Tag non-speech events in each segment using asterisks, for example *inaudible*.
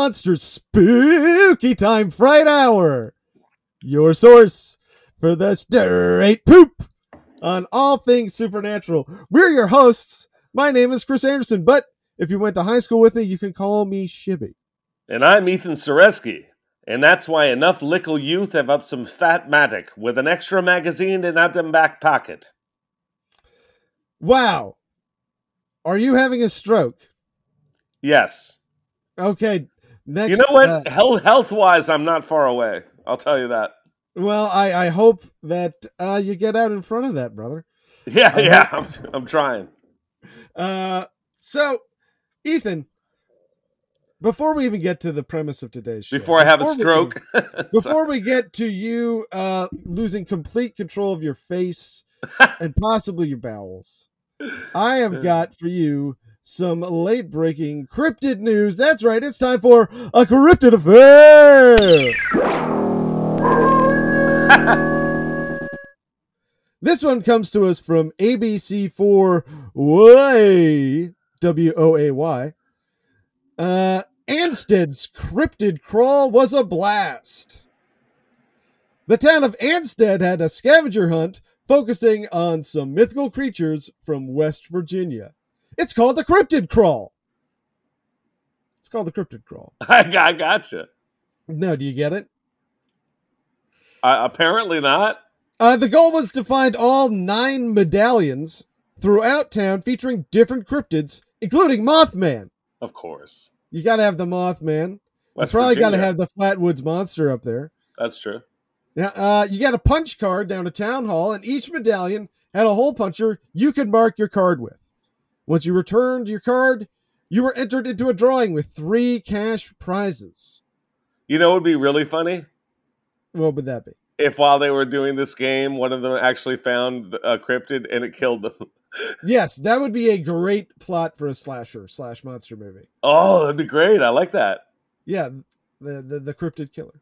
welcome to Uncle Monster's Spooky Time Fright Hour, your source for the straight poop on all things supernatural. We're your hosts. My name is Chris Anderson, but if you went to high school with me, you can call me Shibby. And I'm Ethan Soreski. And that's why enough lickle youth have up some fat matic with an extra magazine in out them back pocket. Wow. Are you having a stroke? Yes. Okay. Next, you know what? uh, Health health wise, I'm not far away. I'll tell you that. well, I, I hope that uh, you get out in front of that, brother. Yeah, I yeah. I'm, I'm trying. Uh, so, Ethan, before we even get to the premise of today's show, Before I have a before we- stroke. *laughs* before we get to you uh, losing complete control of your face *laughs* and possibly your bowels, I have got for you some late breaking cryptid news. That's right, it's time for a cryptid affair. *laughs* This one comes to us from ABC4 Way W O A Y. Uh, Ansted's cryptid crawl was a blast. The town of Ansted had a scavenger hunt focusing on some mythical creatures from West Virginia. It's called the cryptid crawl. It's called the cryptid crawl. *laughs* I, I gotcha. No, do you get it? Uh, apparently not. Uh, the goal was to find all nine medallions throughout town featuring different cryptids, including Mothman. Of course. You got to have the Mothman. You West probably got to have the Flatwoods Monster up there. That's true. Yeah, uh, you got a punch card down to town hall, and each medallion had a hole puncher you could mark your card with. Once you returned your card, you were entered into a drawing with three cash prizes. You know what would be really funny? What would that be? If while they were doing this game, one of them actually found a cryptid and it killed them. *laughs* Yes, that would be a great plot for a slasher slash monster movie. Oh, that'd be great. I like that. Yeah, the the, the cryptid killer.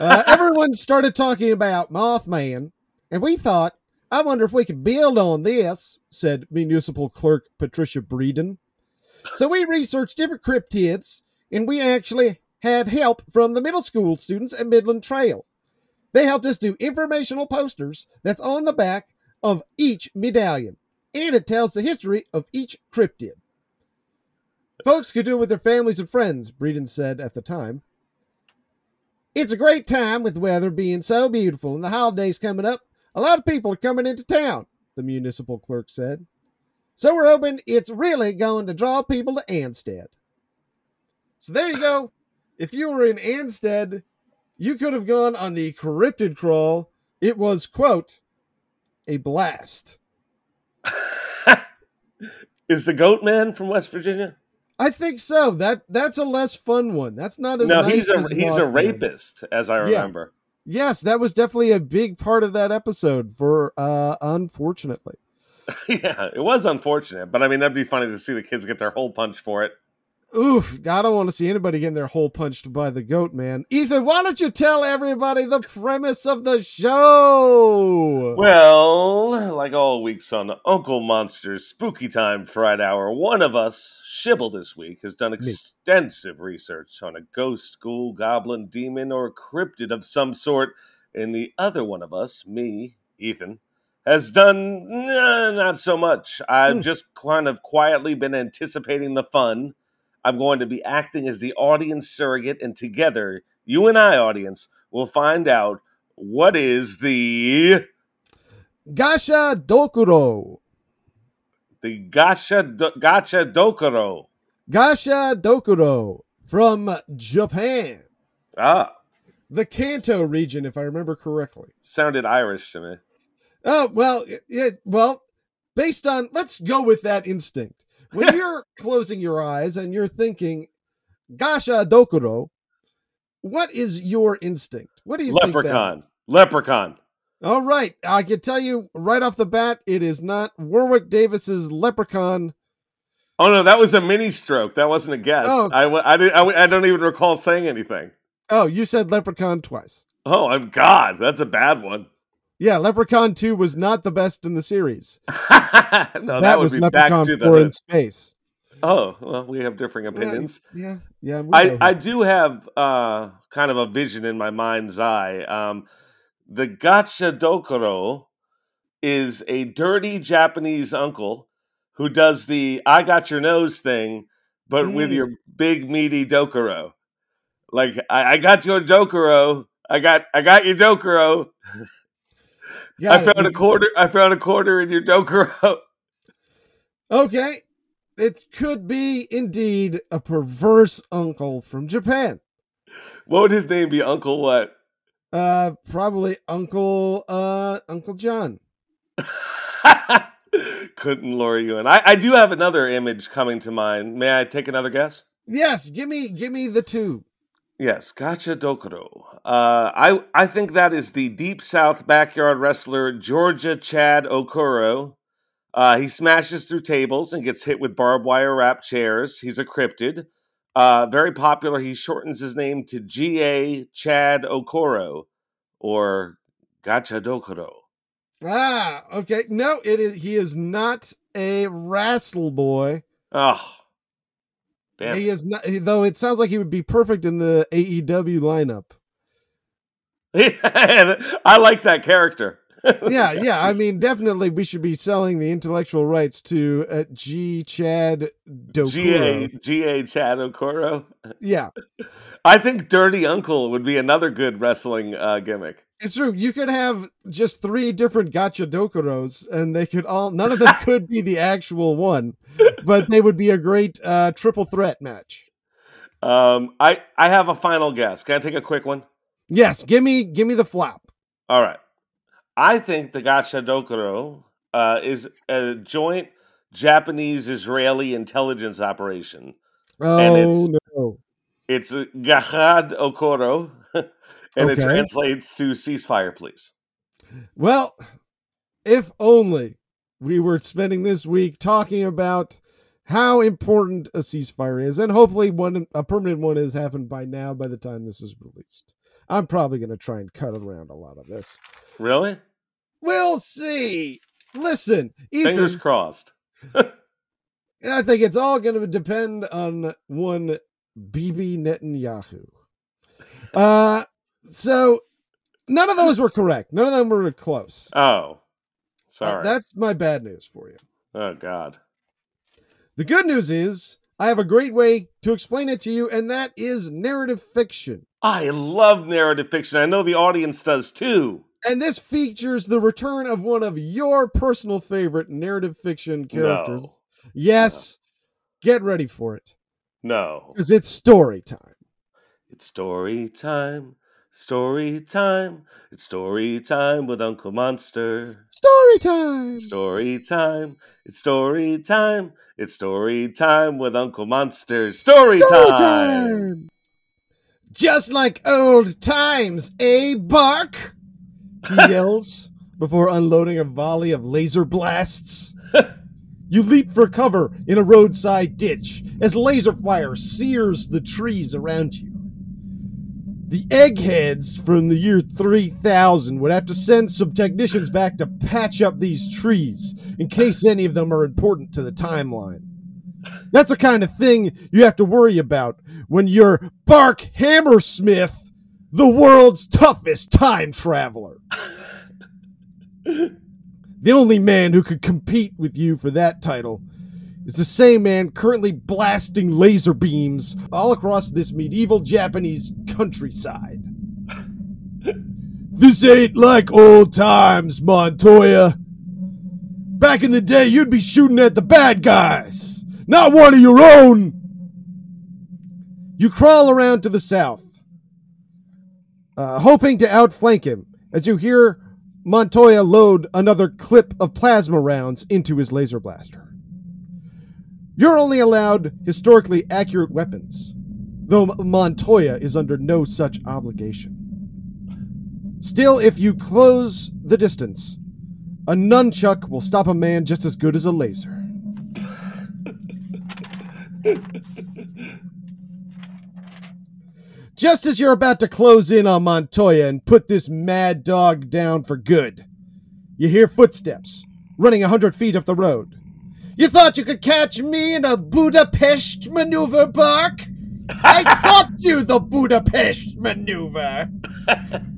Uh, everyone started talking about Mothman, and we thought, I wonder if we could build on this, said Municipal Clerk Patricia Breeden. So we researched different cryptids, and we actually had help from the middle school students at Midland Trail. They helped us do informational posters that's on the back of each medallion, and it tells the history of each cryptid. Folks could do it with their families and friends, Breeden said at the time. It's a great time with the weather being so beautiful and the holidays coming up. A lot of people are coming into town, the municipal clerk said. So we're hoping it's really going to draw people to Ansted. So there you go. If you were in Ansted, you could have gone on the cryptid crawl. It was, quote, a blast. *laughs* Is the goat man from West Virginia? I think so. That that's a less fun one. That's not as no, nice he's a he's a rapist, as I remember. Yes, that was definitely a big part of that episode. For uh, unfortunately, *laughs* Yeah. it was unfortunate, but I mean that'd be funny to see the kids get their hole punch for it. Oof, I don't want to see anybody getting their hole punched by the goat man. Ethan, why don't you tell everybody the premise of the show? Well, like all weeks on Uncle Monster's Spooky Time Friday Hour, one of us, Shibble this week, has done extensive research on a ghost, ghoul, goblin, demon, or cryptid of some sort, and the other one of us, me, Ethan, has done nah, not so much. I've Hmm. just kind of quietly been anticipating the fun. I'm going to be acting as the audience surrogate, and together, you and I, audience, will find out what is the Gasha Dokuro. the Gacha Do- Gacha Dokuro. Gasha Dokuro from Japan, Ah, the Kanto region, if I remember correctly. sounded Irish to me. Oh well, it- well, based on let's go with that instinct. When *laughs* you're closing your eyes and you're thinking Gasha uh, Dokuro, what is your instinct? What do you think? Leprechaun. is? Leprechaun. All right, I can tell you right off the bat, it is not Warwick Davis's Leprechaun. Oh no, that was a mini stroke. That wasn't a guess. Oh. I, I, did, I, I don't even recall saying anything. Oh, you said Leprechaun twice. Oh, I'm God. That's a bad one. Yeah, Leprechaun 2 was not the best in the series. *laughs* no, that, that, would was be Leprechaun back to 4 in the. space. Oh, well, we have differing opinions. Yeah, yeah. we I, I do have uh, kind of a vision in my mind's eye. Um, the Gacha Dokuro is a dirty Japanese uncle who does the I got your nose thing, but with Mm. your big meaty Dokuro. Like I, I got your Dokuro. I got I got your Dokuro. *laughs* I found a quarter I found a quarter in your Dokuro. Okay, it could be indeed a perverse uncle from Japan. what would his name be? Uncle what? Uh, probably Uncle uh Uncle John. *laughs* Couldn't lure you in. I, I do have another image coming to mind. May I take another guess? Yes, give me give me the two. Yes, Gotcha Dokuro. Uh, I I think that is the Deep South backyard wrestler Georgia Chad Okoro. Uh, he smashes through tables and gets hit with barbed wire wrapped chairs. He's a cryptid. Uh, very popular. He shortens his name to G.A. Chad Okoro or Gotcha Dokuro. Ah, okay. No, it is he is not a wrestle boy. Oh, damn. He is not though it sounds like he would be perfect in the AEW lineup. *laughs* I like that character. *laughs* Yeah, yeah. I mean, definitely we should be selling the intellectual rights to uh, G Chad Dokuro. G.A. G.A. Chad Okoro. Yeah. *laughs* I think Dirty Uncle would be another good wrestling uh, gimmick. It's true. You could have just three different gotcha dokuros, and they could all none of them *laughs* could be the actual one, but they would be a great uh, triple threat match. Um, I I have a final guess. Can I take a quick one? Yes, give me give me the flop. All right. I think the Gacha Dokuro uh, is a joint Japanese Israeli intelligence operation. Oh it's- no. It's Gahad Okoro, and it translates to ceasefire, please. Well, if only we were spending this week talking about how important a ceasefire is, and hopefully one a permanent one has happened by now by the time this is released. I'm probably going to try and cut around a lot of this. Really? We'll see. Listen, Ethan, Fingers crossed. *laughs* I think it's all going to depend on one Bibi Netanyahu. Uh, so none of those were correct. None of them were close. Oh, Uh, sorry. that's my bad news for you. oh God. The good news is I have a great way to explain it to you, and that is narrative fiction. I love narrative fiction. I know the audience does too. And this features the return of one of your personal favorite narrative fiction characters. No. Yes, get ready for it No. because it's story time. It's story time. Story time. It's story time with Uncle Monster. Story time. Story time. It's story time. It's story time with Uncle Monster. Story, Story time. time. Just like old times, eh, Bark? He *laughs* yells before unloading a volley of laser blasts. *laughs* you leap for cover in a roadside ditch as laser fire sears the trees around you. The eggheads from the year 3000 would have to send some technicians back to patch up these trees in case any of them are important to the timeline. That's the kind of thing you have to worry about when you're Bark Hammersmith, the world's toughest time traveler. the only man who could compete with you for that title is the same man currently blasting laser beams all across this medieval Japanese countryside. *laughs* this ain't like old times, Montoya. Back in the day, you'd be shooting at the bad guys, not one of your own. You crawl around to the south, uh, hoping to outflank him as you hear Montoya load another clip of plasma rounds into his laser blaster. You're only allowed historically accurate weapons, though Montoya is under no such obligation. Still, if you close the distance, a nunchuck will stop a man just as good as a laser. Just as you're about to close in on Montoya and put this mad dog down for good, you hear footsteps running a hundred feet up the road. You thought you could catch me in a Budapest maneuver, Bark? I taught you the Budapest maneuver.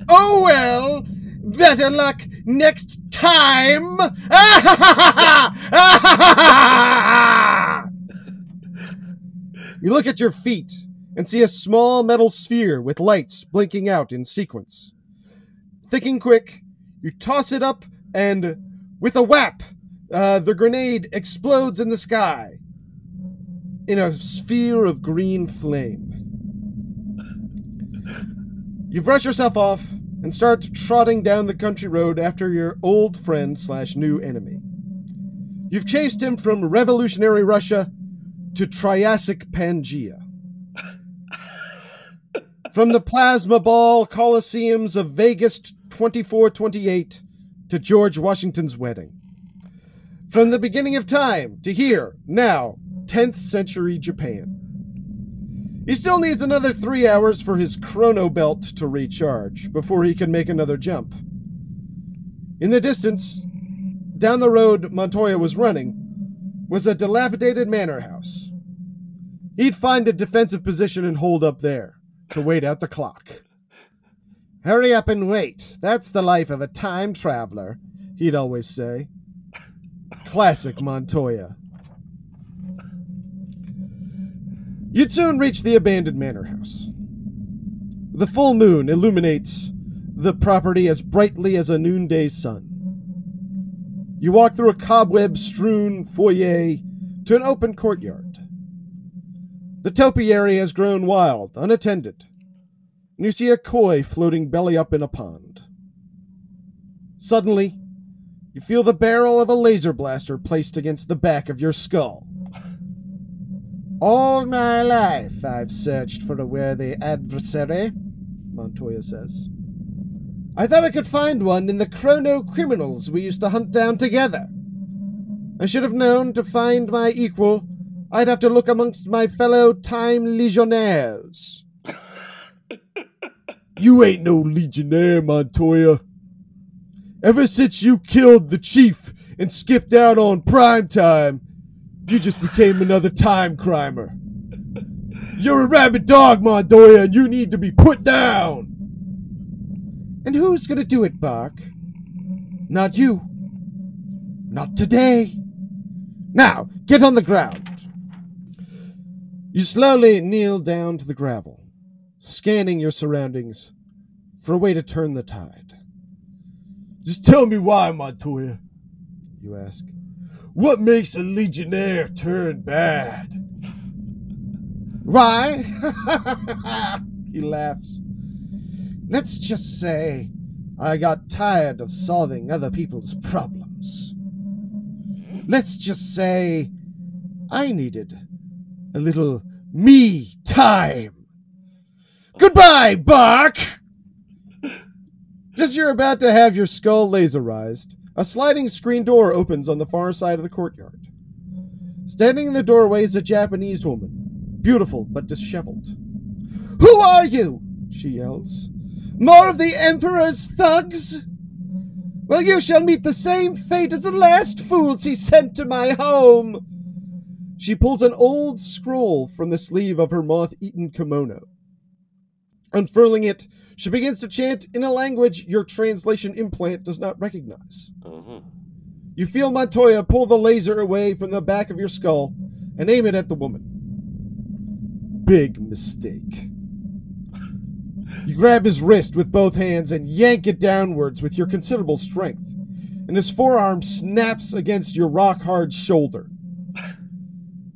oh well, better luck next time. you look at your feet and see a small metal sphere with lights blinking out in sequence. Thinking quick, you toss it up, and with a whap, uh, the grenade explodes in the sky in a sphere of green flame. You brush yourself off and start trotting down the country road after your old friend slash new enemy. You've chased him from revolutionary Russia to Triassic Pangea. From the plasma ball coliseums of Vegas 2428 to George Washington's wedding. From the beginning of time to here, now, 10th century Japan. He still needs another three hours for his chrono belt to recharge before he can make another jump. In the distance, down the road Montoya was running, was a dilapidated manor house. He'd find a defensive position and hold up there to wait out the clock. Hurry up and wait. That's the life of a time traveler, he'd always say. Classic Montoya. You'd soon reach the abandoned manor house. The full moon illuminates the property as brightly as a noonday sun. You walk through a cobweb strewn foyer to an open courtyard. The topiary has grown wild, unattended, and you see a koi floating belly up in a pond. Suddenly, you feel the barrel of a laser blaster placed against the back of your skull. All my life I've searched for a worthy adversary, Montoya says. I thought I could find one in the chrono criminals we used to hunt down together. I should have known to find my equal, I'd have to look amongst my fellow time legionnaires. *laughs* you ain't no legionnaire, Montoya. Ever since you killed the chief and skipped out on prime time, you just became another time crimer. You're a rabid dog, Montoya, and you need to be put down. And who's gonna do it, Bark? Not you. Not today. Now, get on the ground. You slowly kneel down to the gravel, scanning your surroundings for a way to turn the tide. Just tell me why, Montoya, you ask. What makes a legionnaire turn bad? Why? *laughs* he laughs. Let's just say I got tired of solving other people's problems. Let's just say I needed a little me time. Goodbye, Bark! Just as you're about to have your skull laserized, a sliding screen door opens on the far side of the courtyard. Standing in the doorway is a Japanese woman, beautiful but disheveled. Who are you? she yells. More of the Emperor's thugs? Well, you shall meet the same fate as the last fools he sent to my home. She pulls an old scroll from the sleeve of her moth eaten kimono. Unfurling it, she begins to chant in a language your translation implant does not recognize. Mhm. You feel Montoya pull the laser away from the back of your skull and aim it at the woman. Big mistake. You grab his wrist with both hands and yank it downwards with your considerable strength, and his forearm snaps against your rock hard shoulder.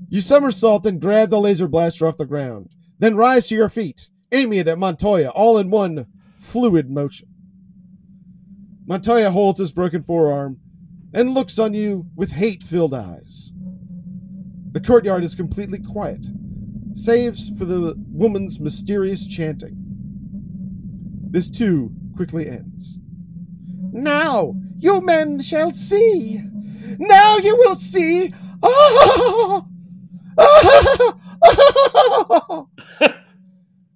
You somersault and grab the laser blaster off the ground, then rise to your feet, aiming it at Montoya all in one fluid motion. Montoya holds his broken forearm and looks on you with hate filled eyes. The courtyard is completely quiet, saves for the woman's mysterious chanting. This too quickly ends. Now you men shall see. Now you will see. Ah! Ah! *laughs*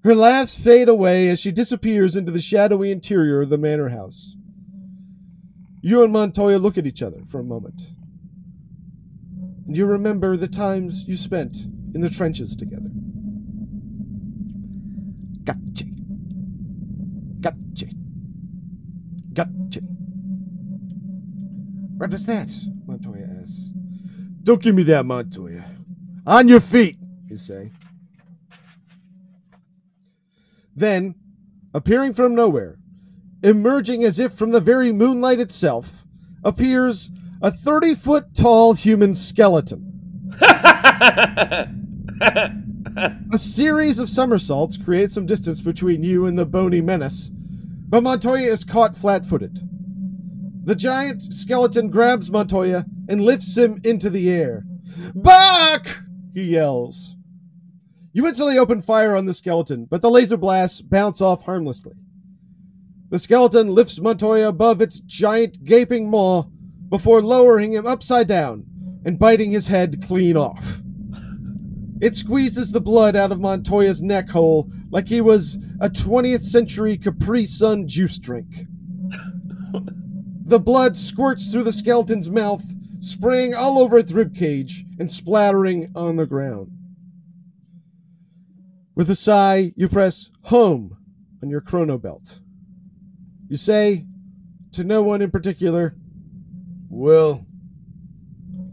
Her laughs fade away as she disappears into the shadowy interior of the manor house. You and Montoya look at each other for a moment. and you remember the times you spent in the trenches together. Gotcha. Gotcha. Gotcha. What was that? Montoya asks. Don't give me that, Montoya. On your feet, you say. Then, appearing from nowhere, emerging as if from the very moonlight itself, appears a 30 foot tall human skeleton. *laughs* A series of somersaults create some distance between you and the bony menace, but Montoya is caught flat footed. The giant skeleton grabs Montoya and lifts him into the air. Back! he yells. You instantly open fire on the skeleton, but the laser blasts bounce off harmlessly. The skeleton lifts Montoya above its giant gaping maw before lowering him upside down and biting his head clean off. It squeezes the blood out of Montoya's neck hole like he was a 20th century Capri Sun juice drink. The blood squirts through the skeleton's mouth, spraying all over its ribcage and splattering on the ground. With a sigh, you press home on your chrono belt. You say, to no one in particular, Well,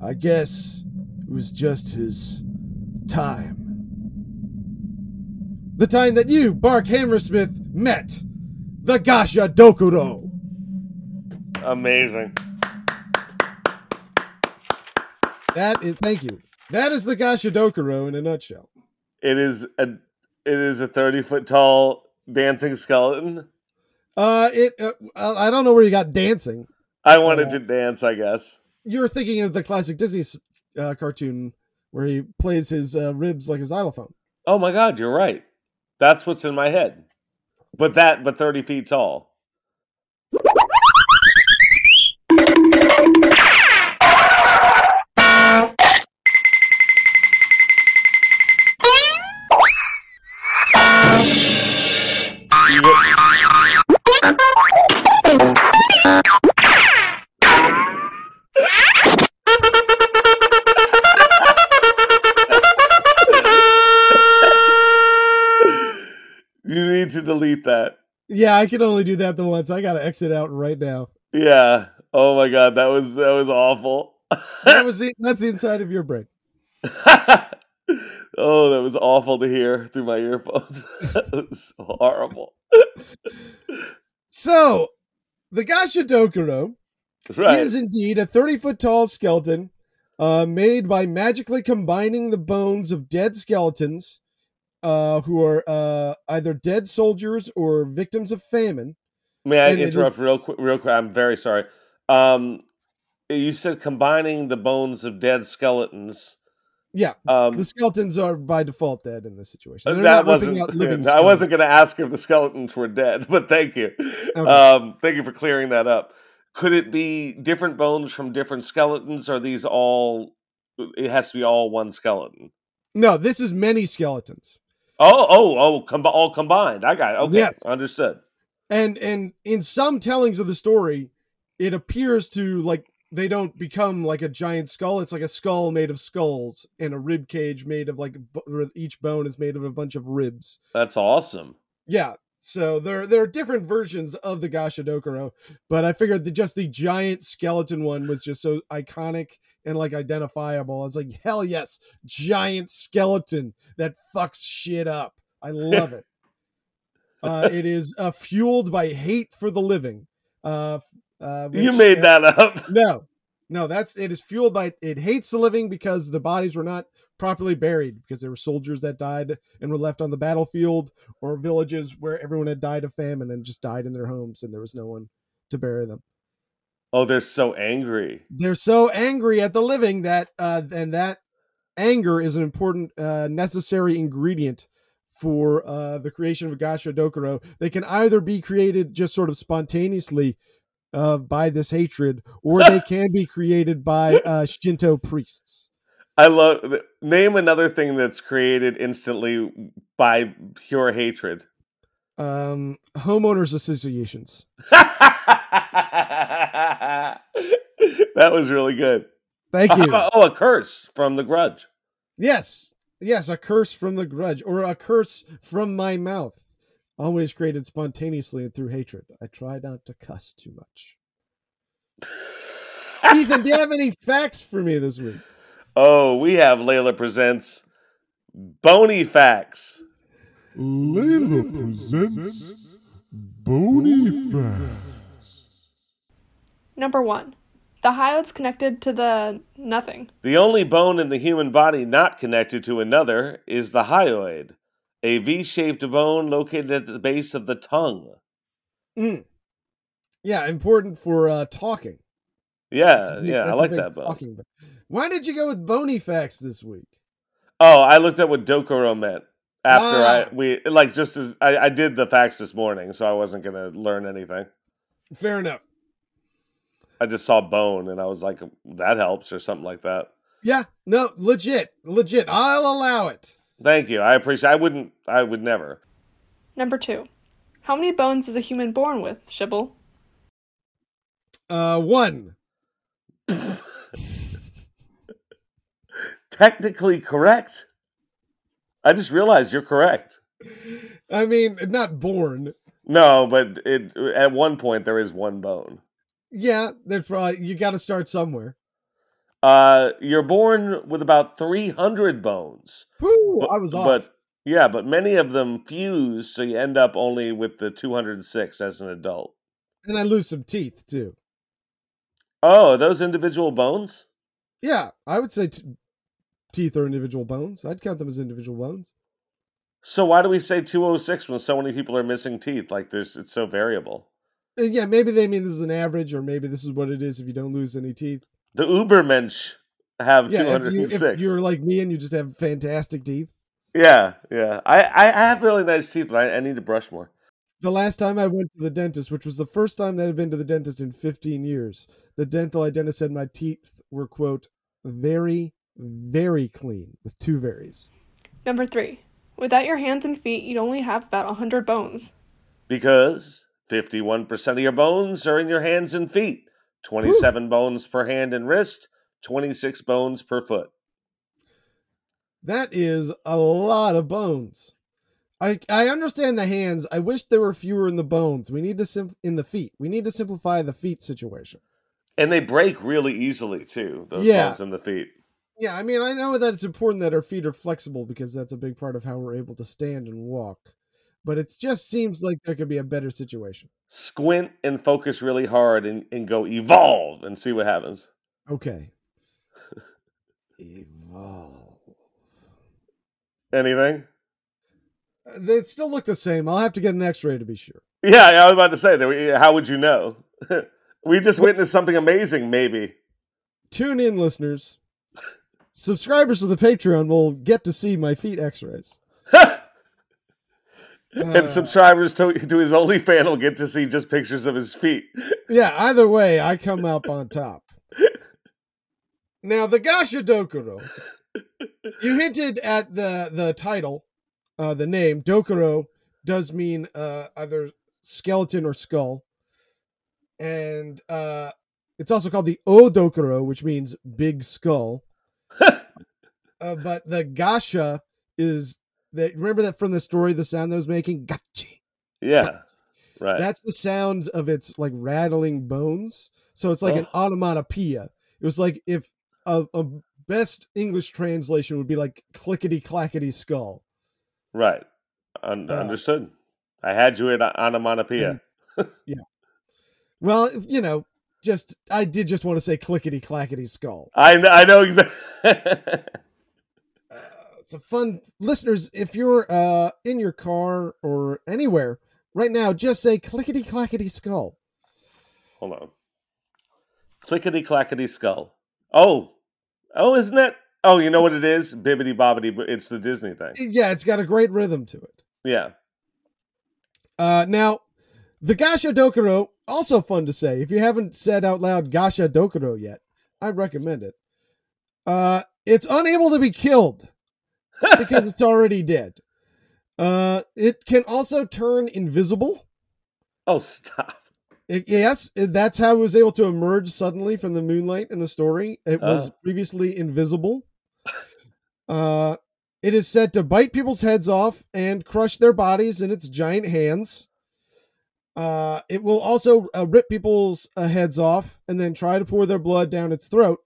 I guess it was just his time. The time that you, Bark Hammersmith, met the Gasha Dokuro. Amazing. That is, thank you. That is the Gasha Dokuro in a nutshell. It is a it is a thirty foot tall dancing skeleton. Uh, it. Uh, I don't know where you got dancing. I wanted Uh, to dance, I guess. You're thinking of the classic Disney uh, cartoon where he plays his uh, ribs like a xylophone. Oh my god, you're right. That's what's in my head. But that but thirty feet tall. Yeah, I can only do that the once. I gotta exit out right now. Yeah. Oh my god, that was that was awful. That *laughs* was the, that's the inside of your brain. *laughs* oh, that was awful to hear through my earphones. *laughs* that was so horrible. So, the Gasha Dokuro Right. is indeed a 30 foot tall skeleton uh, made by magically combining the bones of dead skeletons uh, who are uh, either dead soldiers or victims of famine. May I and it is- interrupt real quick? Real quick. I'm very sorry. Um, you said combining the bones of dead skeletons. Yeah, Um, the skeletons are by default dead in this situation. They're that wasn't. *laughs* I wasn't going to ask if the skeletons were dead, but thank you. Okay. Um, thank you for clearing that up. Could it be different bones from different skeletons? Or are these all? It has to be all one skeleton. No, this is many skeletons. Oh, oh, oh! Com- all combined. I got it. Okay, Yes. understood. and and in some tellings of the story it appears to like they don't become like a giant skull it's like a skull made of skulls and a rib cage made of like each bone is made of a bunch of ribs That's awesome. yeah so there there are different versions of the gasha dokuro but i figured that just the giant skeleton one was just so iconic and like identifiable i was like hell yes giant skeleton that fucks shit up i love it *laughs* uh, it is uh, fueled by hate for the living. Uh, uh, you made that up. *laughs* No, no, that's it is fueled by it hates the living because the bodies were not properly buried because there were soldiers that died and were left on the battlefield or villages where everyone had died of famine and just died in their homes and there was no one to bury them. Oh, they're so angry. They're so angry at the living that uh, and that anger is an important uh, necessary ingredient for uh, the creation of a Gasha Dokuro. They can either be created just sort of spontaneously uh, by this hatred, or they *laughs* can be created by uh, Shinto priests. I love. Name another thing that's created instantly by pure hatred. Um, homeowners associations. *laughs* that was really good. Thank you. *laughs* oh, a curse from the grudge. Yes. Yes, a curse from the grudge or a curse from my mouth. Always created spontaneously and through hatred. I try not to cuss too much. *laughs* Ethan, do you have any facts for me this week? Oh, we have Layla Presents Bony Facts. Layla presents Bony Facts. Number one, the hyoid's connected to the nothing. The only bone in the human body not connected to another is the hyoid, a V shaped bone located at the base of the tongue. Mm. Yeah, important for uh, talking. Yeah, That's big- yeah, I that's a like that bone. talking bone. Why did you go with bony facts this week? Oh, I looked up what Dokuro meant after Ah. I we like just as I, I did the facts this morning, so I wasn't gonna learn anything. Fair enough. I just saw bone and I was like, that helps or something like that. Yeah, no, legit, legit. I'll allow it. Thank you. I appreciate. I wouldn't. I would never. Number two, how many bones is a human born with, Shibble? Uh, one. *laughs* Technically correct. I just realized you're correct. I mean, not born. No, but it at one point there is one bone. Yeah, there's probably you got to start somewhere. Uh, you're born with about 300 bones. Whew, But, I was off. But yeah, but many of them fuse, so you end up only with the 206 as an adult. and I lose some teeth too. Oh, those individual bones? Yeah, I would say t- teeth are individual bones. I'd count them as individual bones. So why do we say 206 when so many people are missing teeth? Like there's it's so variable. Uh, yeah, maybe they mean this is an average, or maybe this is what it is if you don't lose any teeth. The Ubermensch have Yeah, if, you, 206. if you're like me and you just have fantastic teeth. Yeah, yeah. I, I I have really nice teeth, but I, I need to brush more. The last time I went to the dentist, which was the first time that I've been to the dentist in 15 years, the dental hygienist said my teeth were, quote, very, very clean with two varies. Number three, without your hands and feet, you'd only have about 100 bones. Because 51% of your bones are in your hands and feet. 27 bones per hand and wrist, 26 bones per foot. That is a lot of bones. I I understand the hands. I wish there were fewer in the bones. We need to sim- in the feet. We need to simplify the feet situation. And they break really easily too, those Yeah. bones in the feet. Yeah, I mean, I know that it's important that our feet are flexible because that's a big part of how we're able to stand and walk. But it just seems like there could be a better situation. Squint and focus really hard and, and go evolve and see what happens. Okay. *laughs* Evolve. Anything? Uh, They still look the same. I'll have to get an X-ray to be sure. Yeah, I was about to say that. How would you know? *laughs* we just witnessed something amazing, maybe. Tune in, listeners. Subscribers to the Patreon will get to see my feet X-rays. *laughs* Uh, and subscribers to, to his OnlyFans will get to see just pictures of his feet. Yeah, *laughs* either way, I come up on top. Now, the Gasha Dokuro. You hinted at the the title, uh, the name Dokuro does mean uh, either skeleton or skull, and uh, it's also called the Odokuro, which means big skull. *laughs* uh, but the Gasha is that. Remember that from the story, the sound that was making gachi. Yeah, right. That's the sound of its like rattling bones. So it's like an onomatopoeia. It was like if a, a best English translation would be like clickety clackety skull. right. Un- Uh, understood. I had you at onomatopoeia. Yeah. Well, if- you know, just I did just want to say clickety clackety skull. I, I know exactly. *laughs* Uh, it's a fun listeners. If you're uh in your car or anywhere right now, just say clickety clackety skull. Hold on. Clickety clackety skull. Oh, oh, isn't it? Oh, you know what it is? Bibbity bobbity. but It's the Disney thing. Yeah, it's got a great rhythm to it. Yeah. Uh, now, the Gasha Dokuro, also fun to say. If you haven't said out loud Gasha Dokuro yet, I recommend it. Uh, it's unable to be killed *laughs* because it's already dead. Uh, it can also turn invisible. oh, stop. It- yes, that's how it was able to emerge suddenly from the moonlight in the story. It was Oh. previously invisible. Uh, it is said to bite people's heads off and crush their bodies in its giant hands. Uh, it will also uh, rip people's uh, heads off and then try to pour their blood down its throat.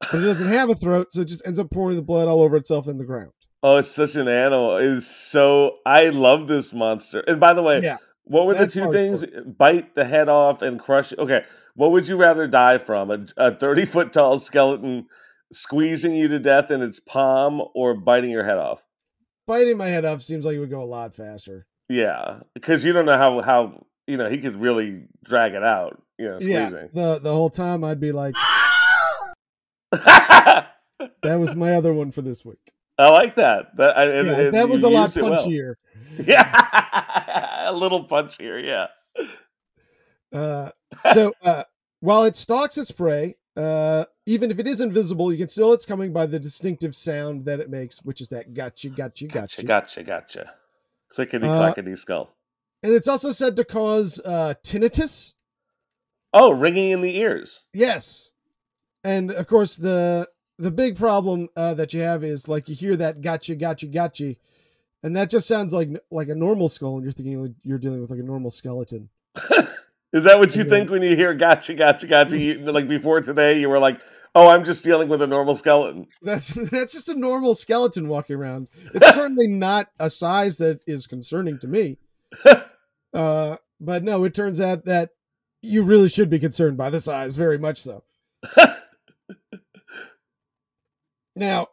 But it doesn't have a throat, so it just ends up pouring the blood all over itself in the ground. Oh, it's such an animal. It is so. I love this monster. And by the way, Yeah. what were the two things? Bite the head off and crush. Okay, what would you rather die from? A, a thirty foot tall skeleton squeezing you to death in its palm, or biting your head off? Biting my head off seems like it would go a lot faster. Yeah, because you don't know how how you know he could really drag it out. You know, squeezing. Yeah, the the whole time I'd be like, *laughs* that was my other one for this week. I like that. That, I- and- Yeah, and that was a lot it well. punchier. *laughs* Yeah, a little punchier. Yeah. Uh, so uh, while it stalks its prey, uh, even if it is invisible, you can still it's coming by the distinctive sound that it makes, which is that gotcha, gotcha, Gotcha, gotcha. gotcha, gotcha. Clickety Uh, clackety skull. And it's also said to cause uh, tinnitus. Oh, ringing in the ears. Yes, and of course the the big problem uh, that you have is like you hear that gotcha, gotcha, gotcha, and that just sounds like like a normal skull, and you're thinking like you're dealing with like a normal skeleton. *laughs* Is that what you Yeah. think when you hear gotcha, gotcha, gotcha? You, like before today, you were like, oh, I'm just dealing with a normal skeleton. That's *laughs* that's just a normal skeleton walking around. It's *laughs* certainly not a size that is concerning to me. Uh, but no, it turns out that you really should be concerned by the size, very much so. *laughs* Now,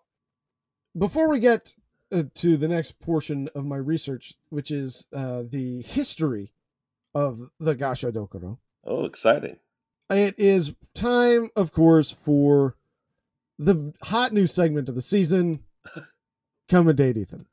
before we get uh, to the next portion of my research, which is uh, the history of the Gasha Dokuro, Oh, exciting. it is time, of course, for the hot new segment of the season. *laughs* Come and date Ethan.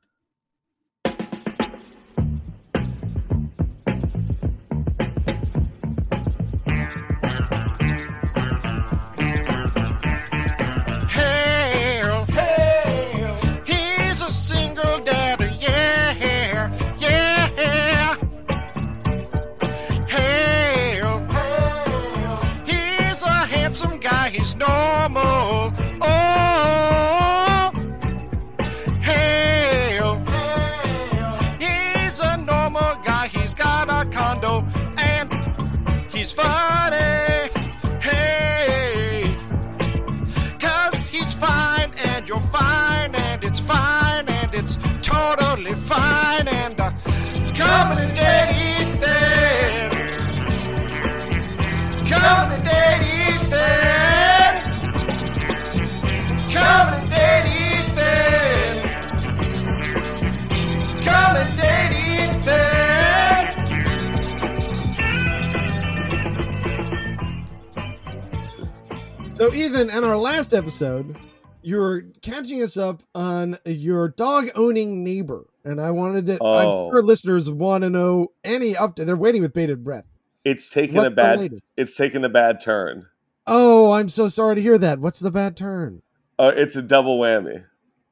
So, Ethan, in our last episode, you were catching us up on your dog owning neighbor. And I wanted to, Oh. I'm sure listeners want to know any update. They're waiting with bated breath. It's taken What's a bad. It's taken a bad turn. Oh, I'm so sorry to hear that. What's the bad turn? Uh, it's a double whammy.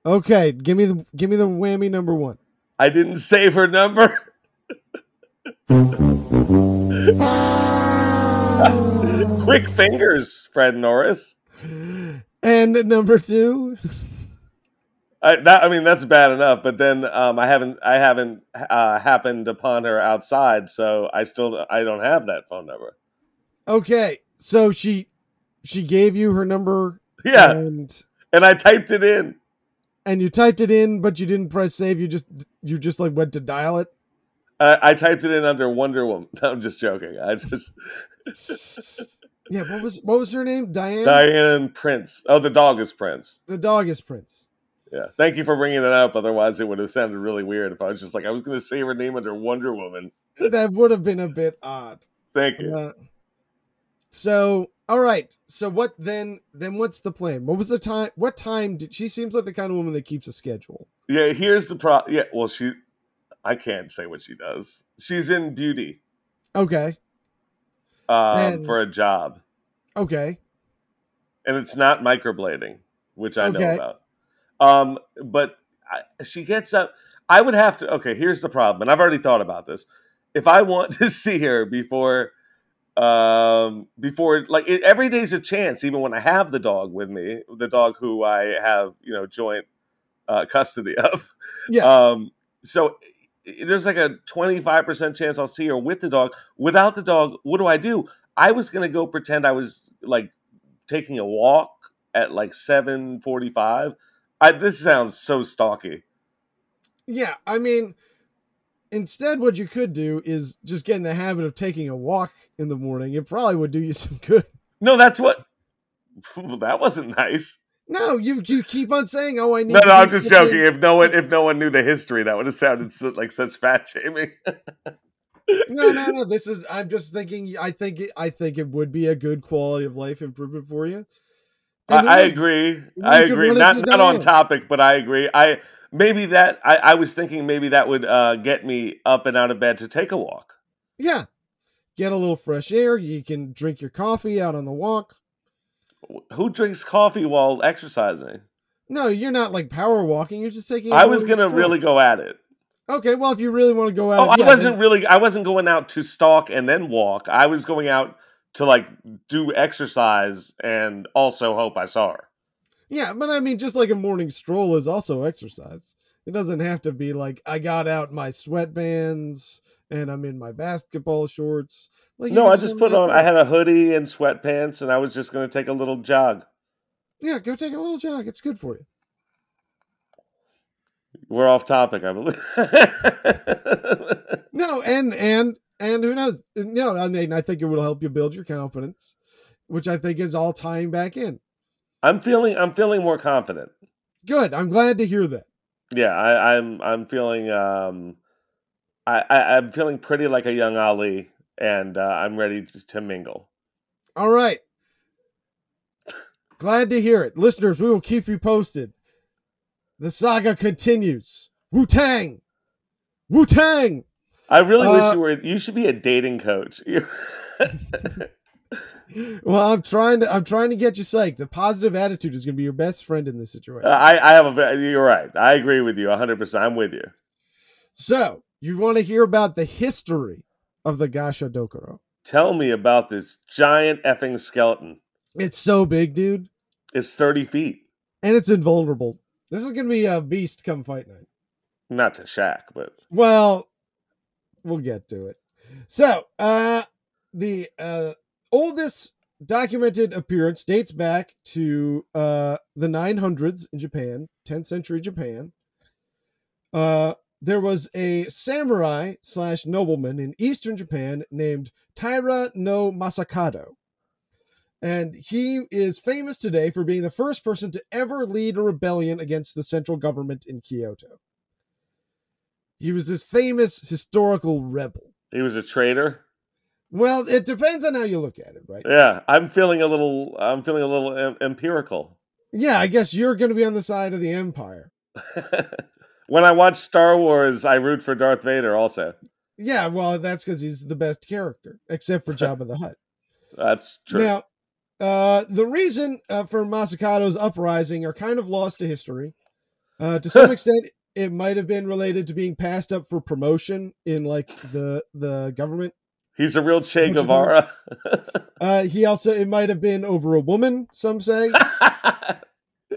Okay, give me the give me the whammy number one. I didn't save her number. *laughs* *laughs* *laughs* Quick fingers, Fred Norris. And number two. I, that, I mean, that's bad enough. But then um, I haven't, I haven't uh, happened upon her outside, so I still, I don't have that phone number. Okay, so she she gave you her number *laughs* Yeah, and and I typed it in. and you typed it in, but you didn't press save. You just you just like went to dial it. I, I typed it in under Wonder Woman. *laughs* No, I'm just joking. I just Yeah, what was what was her name? Diane. Diane Prince. Oh, the dog is Prince. The dog is Prince. Yeah. Thank you for bringing that up. Otherwise, it would have sounded really weird if I was just like, I was going to say her name under Wonder Woman. *laughs* That would have been a bit odd. Thank you. Uh, so all right. So what then? Then what's the plan? What was the time? What time did she? Seems like the kind of woman that keeps a schedule. Yeah. Here's the pro. Yeah. Well, she. I can't say what she does. She's in beauty Okay. Um, And- for a job, Okay. and it's not microblading, which I know about. Um, but I, she gets up. I would have to. Okay, here's the problem, and I've already thought about this. If I want *laughs* to see her before um, before like it, every day's a chance. Even when I have the dog with me, the dog who I have you know joint uh, custody of. Yeah. Um, so there's like a 25% chance I'll see her with the dog. Without the dog, what do I do? I was gonna go pretend I was like taking a walk at like 7:45. I this sounds so stalky. Yeah, I mean, instead, what you could do is just get in the habit of taking a walk in the morning. It probably would do you some good. No, that's what. *laughs* that wasn't nice. No, you you keep on saying, "Oh, I need." No, no, I'm just joking. If no one, if no one knew the history, that would have sounded so, like such fat shaming. No, no, no. This is. I'm just thinking. I think. It, I think it would be a good quality of life improvement for you. I, I agree. I agree. Not not on topic, but I agree. I maybe that I, I was thinking maybe that would uh, get me up and out of bed to take a walk. Yeah, get a little fresh air. You can drink your coffee out on the walk. Who drinks coffee while exercising? No, you're not like power walking. You're just taking. I was gonna really go at it. Okay, well, if you really want to go out, Oh, I wasn't then- really. I wasn't going out to stalk and then walk. I was going out to like do exercise and also hope I saw her. Yeah, but I mean, just like a morning stroll is also exercise. It doesn't have to be like I got out my sweatbands and I'm in my basketball shorts. Like No, I just put on. I had a hoodie and sweatpants, and I was just going to take a little jog. Yeah, go take a little jog. It's good for you. We're off topic, I believe. *laughs* No, and and and who knows? No, I mean, I think it will help you build your confidence, which I think is all tying back in. I'm feeling. I'm feeling more confident. Good. I'm glad to hear that. Yeah, I, I'm. I'm feeling. Um, I, I I'm feeling pretty like a young Ali, and uh, I'm ready to, to mingle. All right. Glad to hear it. Listeners, we will keep you posted. The saga continues. Wu Tang! Wu Tang! I really wish Uh, you were. You should be a dating coach. *laughs* Well, I'm trying to I'm trying to get you psyched. The positive attitude is gonna be your best friend in this situation. I, I have a. You're right. I agree with you 100. percent I'm with you. so you want to hear about the history of the Gasha Dokuro. Tell me about this giant effing skeleton. It's so big, dude. It's 30 feet. And it's invulnerable. This is gonna be a beast come fight night. Not to Shaq, but Well, we'll get to it. So, uh the uh oldest documented appearance dates back to uh the 900s in Japan, 10th century Japan. Uh there was a samurai slash nobleman in eastern Japan named Taira no Masakado. And he is famous today for being the first person to ever lead a rebellion against the central government in Kyoto. He was this famous historical rebel. he was a traitor. Well, it depends on how you look at it, right? Yeah, I'm feeling a little. I'm feeling a little em- empirical. Yeah, I guess you're going to be on the side of the Empire. *laughs* when I watch Star Wars, I root for Darth Vader. Also, Yeah, well, that's because he's the best character, except for Jabba the Hutt. *laughs* that's true. Now, uh, the reason uh, for Masakado's uprising are kind of lost to history. Uh, to some *laughs* extent, it might have been related to being passed up for promotion in like the the government. He's a real Che Guevara. *laughs* Uh, he also it might have been over a woman. Some say,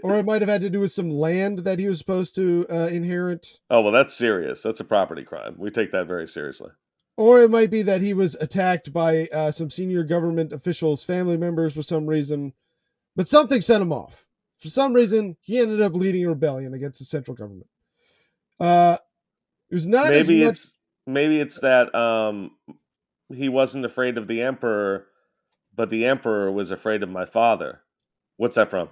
or it might have had to do with some land that he was supposed to uh, inherit. oh well, that's serious. That's a property crime. We take that very seriously. Or it might be that he was attacked by uh, some senior government officials' family members for some reason, but something sent him off. For some reason, he ended up leading a rebellion against the central government. Uh, it was not maybe as much. it's maybe it's that um, he wasn't afraid of the emperor, but the emperor was afraid of my father. What's that from?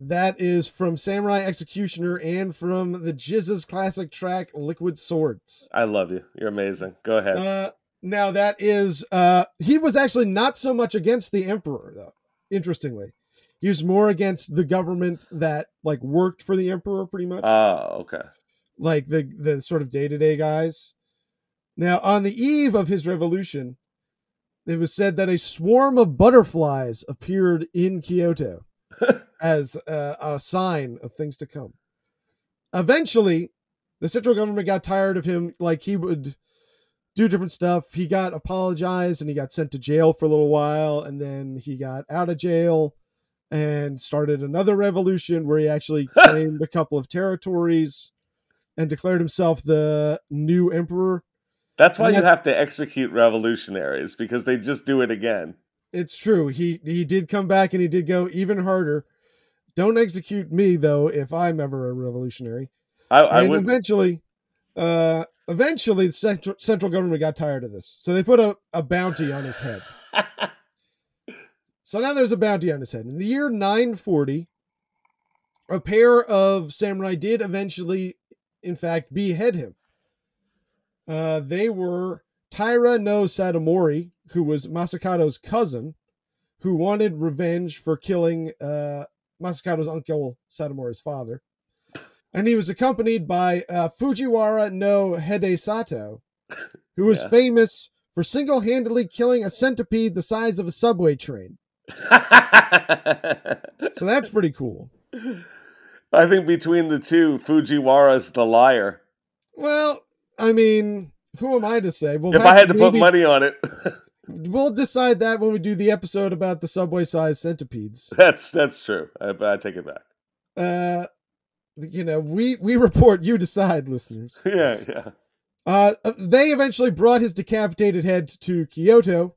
That is from Samurai Executioner and from the GZA's classic track Liquid Swords. I love you. You're amazing. Go ahead. Uh, now that is uh, he was actually not so much against the emperor though. Interestingly, he was more against the government that like worked for the emperor pretty much. oh, okay. like the the sort of day-to-day guys. Now, on the eve of his revolution, it was said that a swarm of butterflies appeared in Kyoto as a, a sign of things to come. Eventually, the central government got tired of him like he would do different stuff. He got apologized and he got sent to jail for a little while, and then he got out of jail and started another revolution where he actually *laughs* claimed a couple of territories and declared himself the new emperor. That's why And you have to execute revolutionaries because they just do it again. It's true. He he did come back and he did go even harder. Don't execute me though if I'm ever a revolutionary. I, I and would. eventually, uh, eventually the central central government got tired of this, so they put a, a bounty on his head. *laughs* So now there's a bounty on his head. In the year 940, a pair of samurai did eventually, in fact, behead him. Uh, they were Taira no Sadamori, who was Masakado's cousin, who wanted revenge for killing uh, Masakado's uncle Sadamori's father. And he was accompanied by uh, Fujiwara no Hidesato, who was Yeah. famous for single handedly killing a centipede the size of a subway train. *laughs* So that's pretty cool. I think between the two, Fujiwara's the liar. Well, I mean, who am I to say? Well, if I had to put money on it, *laughs* we'll decide that when we do the episode about the subway-sized centipedes. *laughs* that's that's true. I, I take it back. Uh, you know, we we report, you decide, listeners. *laughs* Yeah, yeah. Uh, they eventually brought his decapitated head to Kyoto.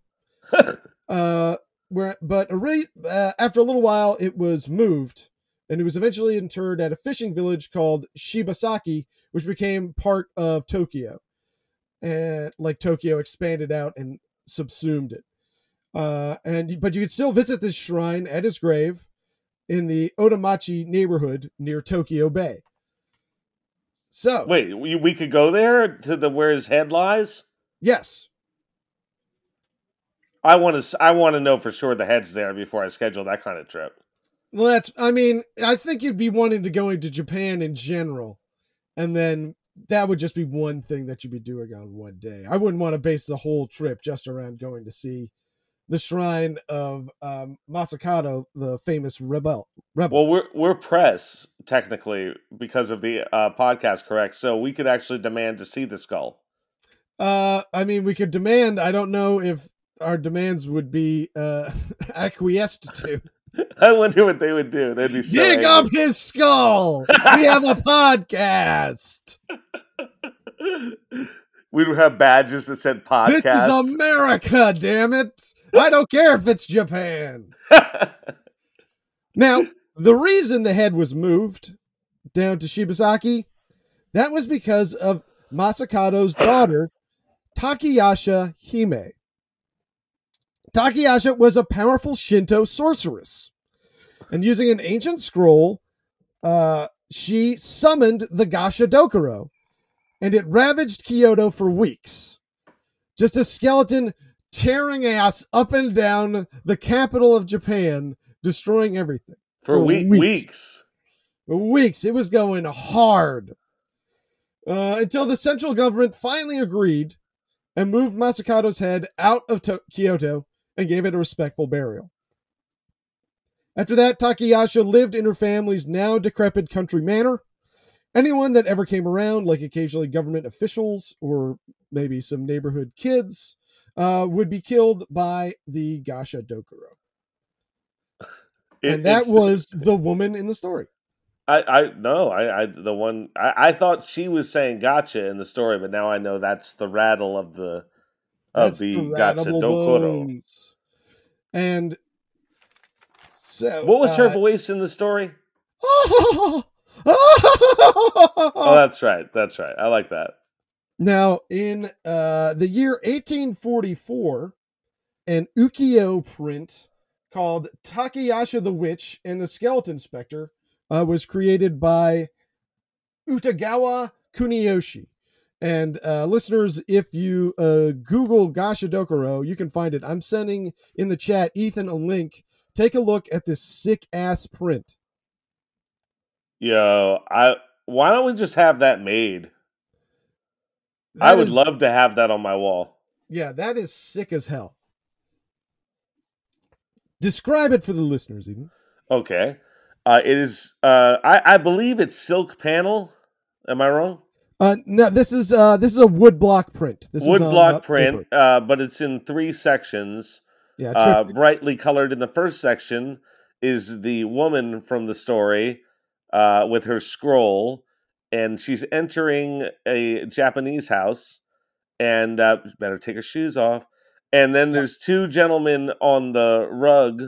*laughs* uh, where, but a re- uh, after a little while, it was moved, and it was eventually interred at a fishing village called Shibasaki, which became part of Tokyo. And like Tokyo expanded out and subsumed it. Uh, and but you could still visit this shrine at his grave in the Otemachi neighborhood near Tokyo Bay. So Wait, we, we could go there to the where his head lies. yes, I want to. I want to know for sure the head's there before I schedule that kind of trip. Well, that's. I mean, I think you'd be wanting to go into Japan in general, and then that would just be one thing that you'd be doing on one day. I wouldn't want to base the whole trip just around going to see the shrine of um, Masakado, the famous rebel. Rebel. Well, we're we're press technically because of the uh, podcast, correct? So we could actually demand to see the skull. uh, I mean, we could demand. I don't know if our demands would be uh, *laughs* acquiesced to. *laughs* I wonder what they would do. They'd be so Dig angry. up his skull. we have a podcast. *laughs* we would have badges that said podcast. This is America, damn it. I don't care if it's Japan. *laughs* Now, the reason the head was moved down to Shibasaki, that was because of Masakado's daughter, Takayasha Hime. Takayasha was a powerful Shinto sorceress. And using an ancient scroll, uh, she summoned the Gasha Dokuro, and it ravaged Kyoto for weeks. Just a skeleton tearing ass up and down the capital of Japan, destroying everything. for, for week, weeks. weeks. For weeks, it was going hard. Uh, until the central government finally agreed and moved Masakado's head out of to- Kyoto and gave it a respectful burial. After that, Takayasha lived in her family's now decrepit country manor. Anyone that ever came around, like occasionally government officials or maybe some neighborhood kids, uh, would be killed by the Gasha Dokuro. It- and that was the woman in the story. I, I no, I, I the one I, I thought she was saying gotcha in the story, but now I know that's the rattle of the of That's the, the gotcha. Bones. And so What was her uh, voice in the story? Oh, *laughs* Oh, that's right. That's right. I like that. now, in uh, the year 1844, an ukiyo print called Takayasha the Witch and the Skeleton Spectre uh, was created by Utagawa Kuniyoshi. And uh, listeners, if you uh, Google Gasha Dokuro, you can find it. I'm sending in the chat, Ethan, a link. Take a look at this sick ass print. Yo, I why don't we just have that made? I would is- love to have that on my wall. Yeah, that is sick as hell. Describe it for the listeners, Ethan. Okay. Uh, it is uh, I, I believe it's silk panel. Am I wrong? Uh, no, this is uh, this is a wood block print. This Wood is on, uh, print, uh, but it's in three sections. Yeah, Uh, brightly colored in the first section is the woman from the story uh, with her scroll, and she's entering a Japanese house, and uh, better take her shoes off. And then there's two gentlemen on the rug.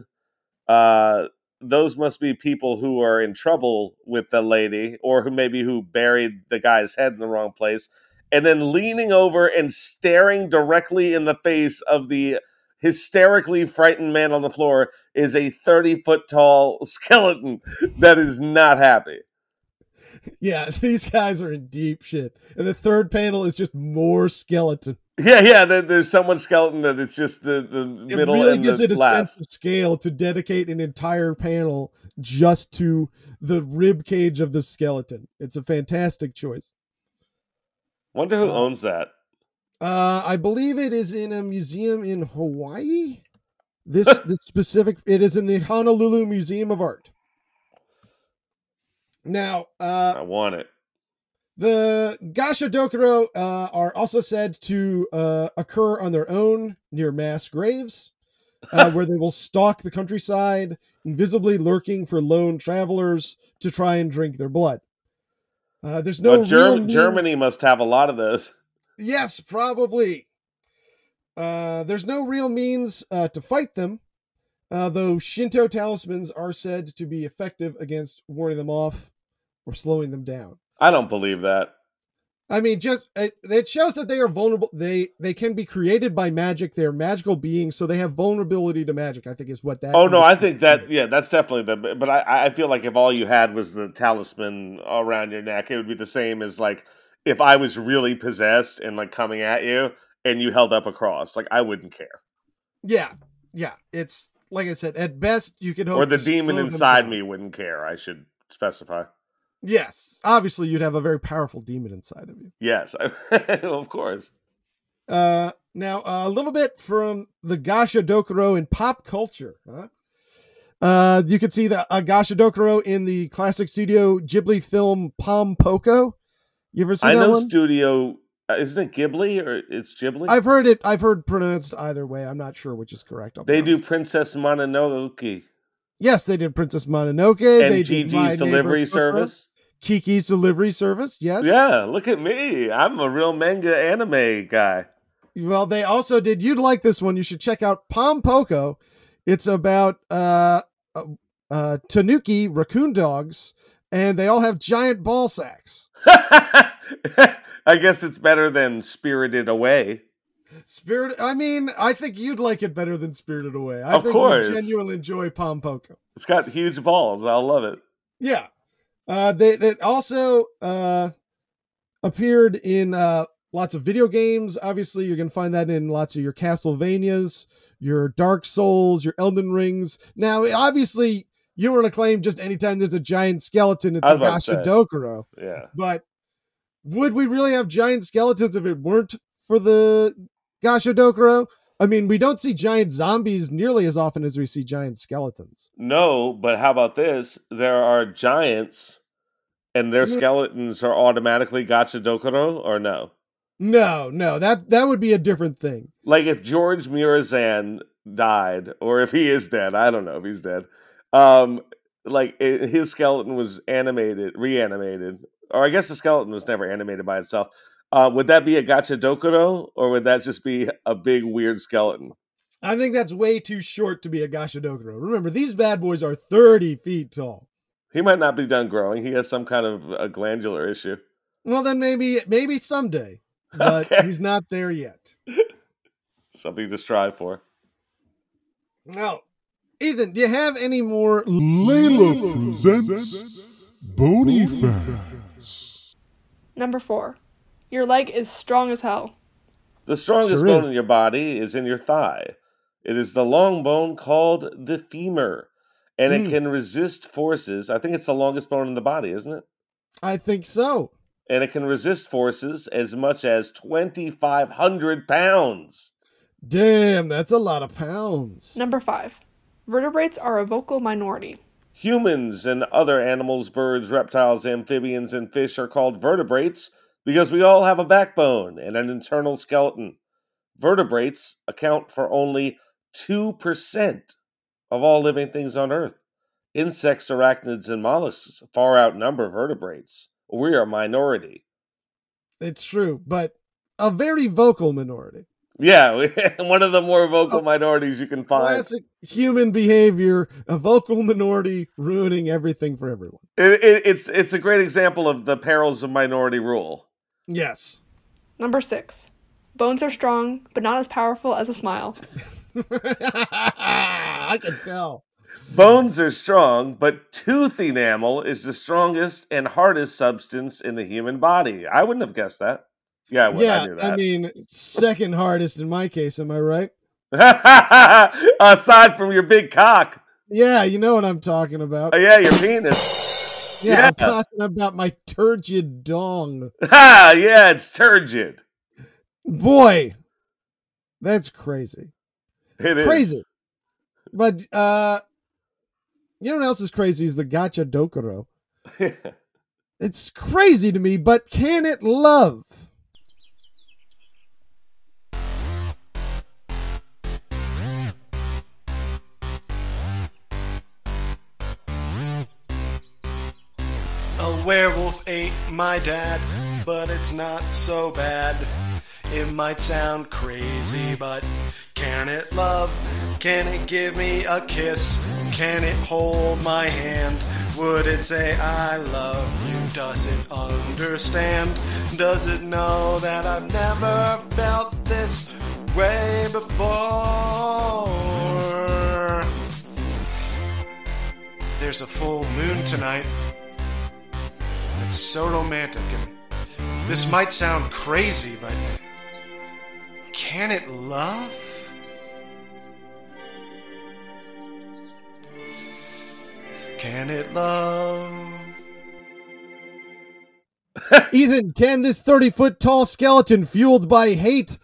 Uh, those must be people who are in trouble with the lady, or who maybe who buried the guy's head in the wrong place. And then leaning over and staring directly in the face of the hysterically frightened man on the floor is a 30 foot tall *laughs* skeleton that is not happy. yeah, *laughs* these guys are in deep shit. And the third panel is just more skeleton. Yeah, yeah. There, there's so much skeleton that it's just the, middle of the It middle really and gives it a last. sense of scale to dedicate an entire panel just to the rib cage of the skeleton. It's a fantastic choice. Wonder who Uh, owns that. Uh, I believe it is in a museum in Hawaii. This *laughs* this specific it is in the Honolulu Museum of Art. Now, uh, I want it. The Gasha Dokuro uh, are also said to uh, occur on their own near mass graves, uh, *laughs* where they will stalk the countryside, invisibly lurking for lone travelers to try and drink their blood. Uh, there's no but Ger- Germany must have a lot of those. Yes, probably. Uh, there's no real means uh, to fight them, uh, though Shinto talismans are said to be effective against warning them off or slowing them down. I don't believe that. I mean, just it, it shows that they are vulnerable. They they can be created by magic. They're magical beings, so they have vulnerability to magic. I think is what that. Oh no, I think that yeah, that's definitely the. But I I feel like if all you had was the talisman around your neck, it would be the same as like if I was really possessed and like coming at you and you held up a cross, like I wouldn't care. Yeah, yeah. It's like I said. At best, you could hope. Or the demon inside me wouldn't care. I should specify. Yes, obviously, you'd have a very powerful demon inside of you. Yes, *laughs* of course. Uh, now a little bit from the Gasha Dokuro in pop culture. Huh? Uh, you can see the uh, Gasha Dokuro in the classic studio Ghibli film Pom Poko. You ever seen I that know one? Studio. Uh, isn't it Ghibli or it's Ghibli? I've heard it. I've heard pronounced either way. I'm not sure which is correct. I'll they do. Princess Mononoke Yes, they did Princess Mononoke. and they Neighbor delivery service. Kiki's delivery service. Yes. Yeah, look at me. I'm a real manga anime guy. Well, they also did. You'd like this one. You should check out Pom Poko. It's about uh, uh, uh, Tanuki raccoon dogs, and they all have giant ball sacks. *laughs* I guess it's better than Spirited Away. Spirit. I mean, I think you'd like it better than Spirited Away. I Of think course. you genuinely enjoy Pom Poko. It's got huge balls. I'll love it. Yeah. Uh, they it also uh, appeared in uh, lots of video games. Obviously, you can find that in lots of your Castlevanias, your Dark Souls, your Elden Rings. Now, obviously, you don't want to claim just anytime there's a giant skeleton, it's a was about to Gasha say. Dokuro. Yeah. But would we really have giant skeletons if it weren't for the Gasha Dokuro? I mean, we don't see giant zombies nearly as often as we see giant skeletons. No, but how about this? There are giants and their skeletons are automatically Gacha Dokuro or no? No, no, that that would be a different thing. Like if George Muresan died, or if he is dead, I don't know if he's dead. Um, like i his skeleton was animated, reanimated, or I guess the skeleton was never animated by itself. Uh, would that be a Gacha Dokuro, or would that just be a big weird skeleton? I think that's way too short to be a Gasha Dokuro. Remember, these bad boys are 30 feet tall. He might not be done growing. He has some kind of a glandular issue. Well, then maybe maybe someday, but Okay. he's not there yet. *laughs* Something to strive for. No, Ethan, do you have any more? Layla presents Bony Facts. Number four. Your leg is strong as hell. The strongest Sure bone in your body is in your thigh. It is the long bone called the femur, and it Mm. can resist forces. I think it's the longest bone in the body, isn't it? I think so. And it can resist forces as much as 2,500 pounds. Damn, that's a lot of pounds. Number five. Vertebrates are a vocal minority. Humans and other animals, birds, reptiles, amphibians, and fish are called vertebrates because we all have a backbone and an internal skeleton. Vertebrates account for only 2% of all living things on Earth. Insects, arachnids, and mollusks far outnumber vertebrates. We are a minority. It's true, but a very vocal minority. Yeah, *laughs* one of the more vocal minorities you can find. Classic human behavior, a vocal minority ruining everything for everyone. It, it, it's it's a great example of the perils of minority rule. Yes. Number six. Bones are strong, but not as powerful as a smile. *laughs* I can tell. Bones are strong, but tooth enamel is the strongest and hardest substance in the human body. I wouldn't have guessed that. Yeah, I would. I yeah, knew I mean, second hardest in my case, am I right? *laughs* Aside from your big cock. Yeah, you know what I'm talking about. Oh, yeah, your penis. Yeah, I'm talking about my turgid dong. Ah, Yeah, it's turgid. Boy, that's crazy. It is. Crazy. But uh you know what else is crazy is the gacha dokuro. *laughs* It's crazy to me, but can it love? Werewolf ate my dad, but it's not so bad. It might sound crazy, but can it love? Can it give me a kiss? Can it hold my hand? Would it say I love you? Does it understand? Does it know that I've never felt this way before? There's a full moon tonight. It's so romantic, and this might sound crazy, but can it love? Can it love? *laughs* Ethan, can this 30 foot tall skeleton fueled by hate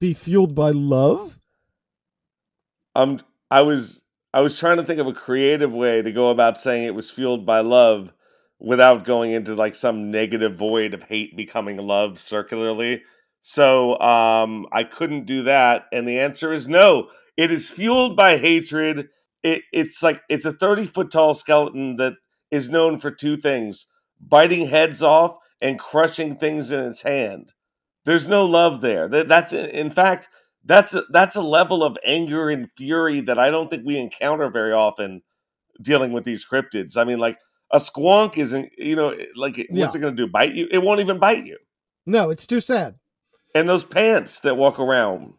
be fueled by love? Um, I was I was trying to think of a creative way to go about saying it was fueled by love without going into like some negative void of hate becoming love circularly. So um, I couldn't do that, and the answer is no. It is fueled by hatred. It, it's like it's a thirty foot tall skeleton that is known for two things: biting heads off and crushing things in its hand. There's no love there. That, that's in fact that's a, that's a level of anger and fury that I don't think we encounter very often dealing with these cryptids. I mean, like a squonk isn't, you know, like what's it going to do? Bite you? It won't even bite you. No, it's too sad. And those pants that walk around.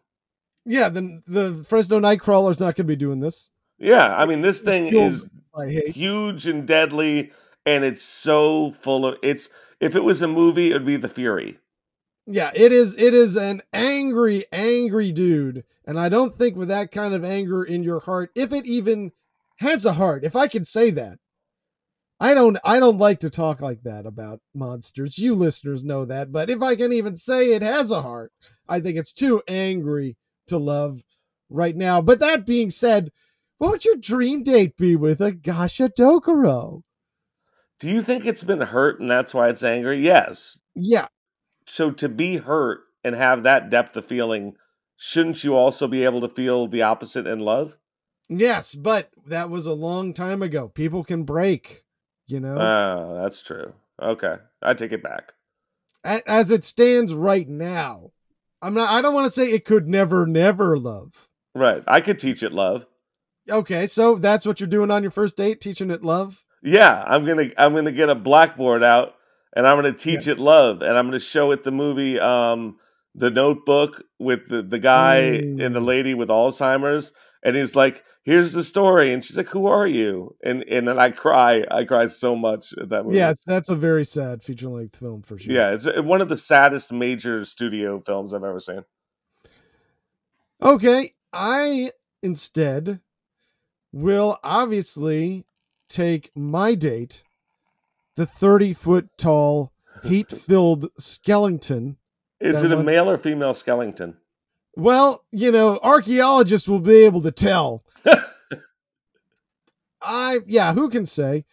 Yeah, then the Fresno Nightcrawler's not going to be doing this. Yeah, I mean, this thing is huge and deadly, and it's so full of it's. If it was a movie, it would be the Fury. Yeah, it is. It is an angry, angry dude, and I don't think with that kind of anger in your heart, if it even has a heart, if I could say that, I don't. I don't like to talk like that about monsters. You listeners know that, but if I can even say it has a heart, I think it's too angry to love right now. But that being said, what would your dream date be with a Gasha Dokuro? Do you think it's been hurt and that's why it's angry? Yes. Yeah, So to be hurt and have that depth of feeling, shouldn't you also be able to feel the opposite in love? yes, but that was a long time ago. People can break, you know. Oh, that's true. Okay, I take it back. As it stands right now i'm not i don't want to say it could never never love Right, I could teach it love. okay so that's what you're doing on your first date teaching it love Yeah, I'm gonna I'm gonna get a blackboard out and I'm gonna teach it love and I'm gonna show it the movie um the Notebook with the the guy and the Mm. lady with Alzheimer's and he's like, "Here's the story," and she's like, "Who are you?" and and then I cry. I cry so much at that movie. yes that's a very sad feature-length film for sure Yeah, it's one of the saddest major studio films I've ever seen. okay i instead will obviously take my date the 30 foot tall heat filled skeleton Is it a male or female skeleton? Well, you know, archaeologists will be able to tell. *laughs* I yeah, who can say?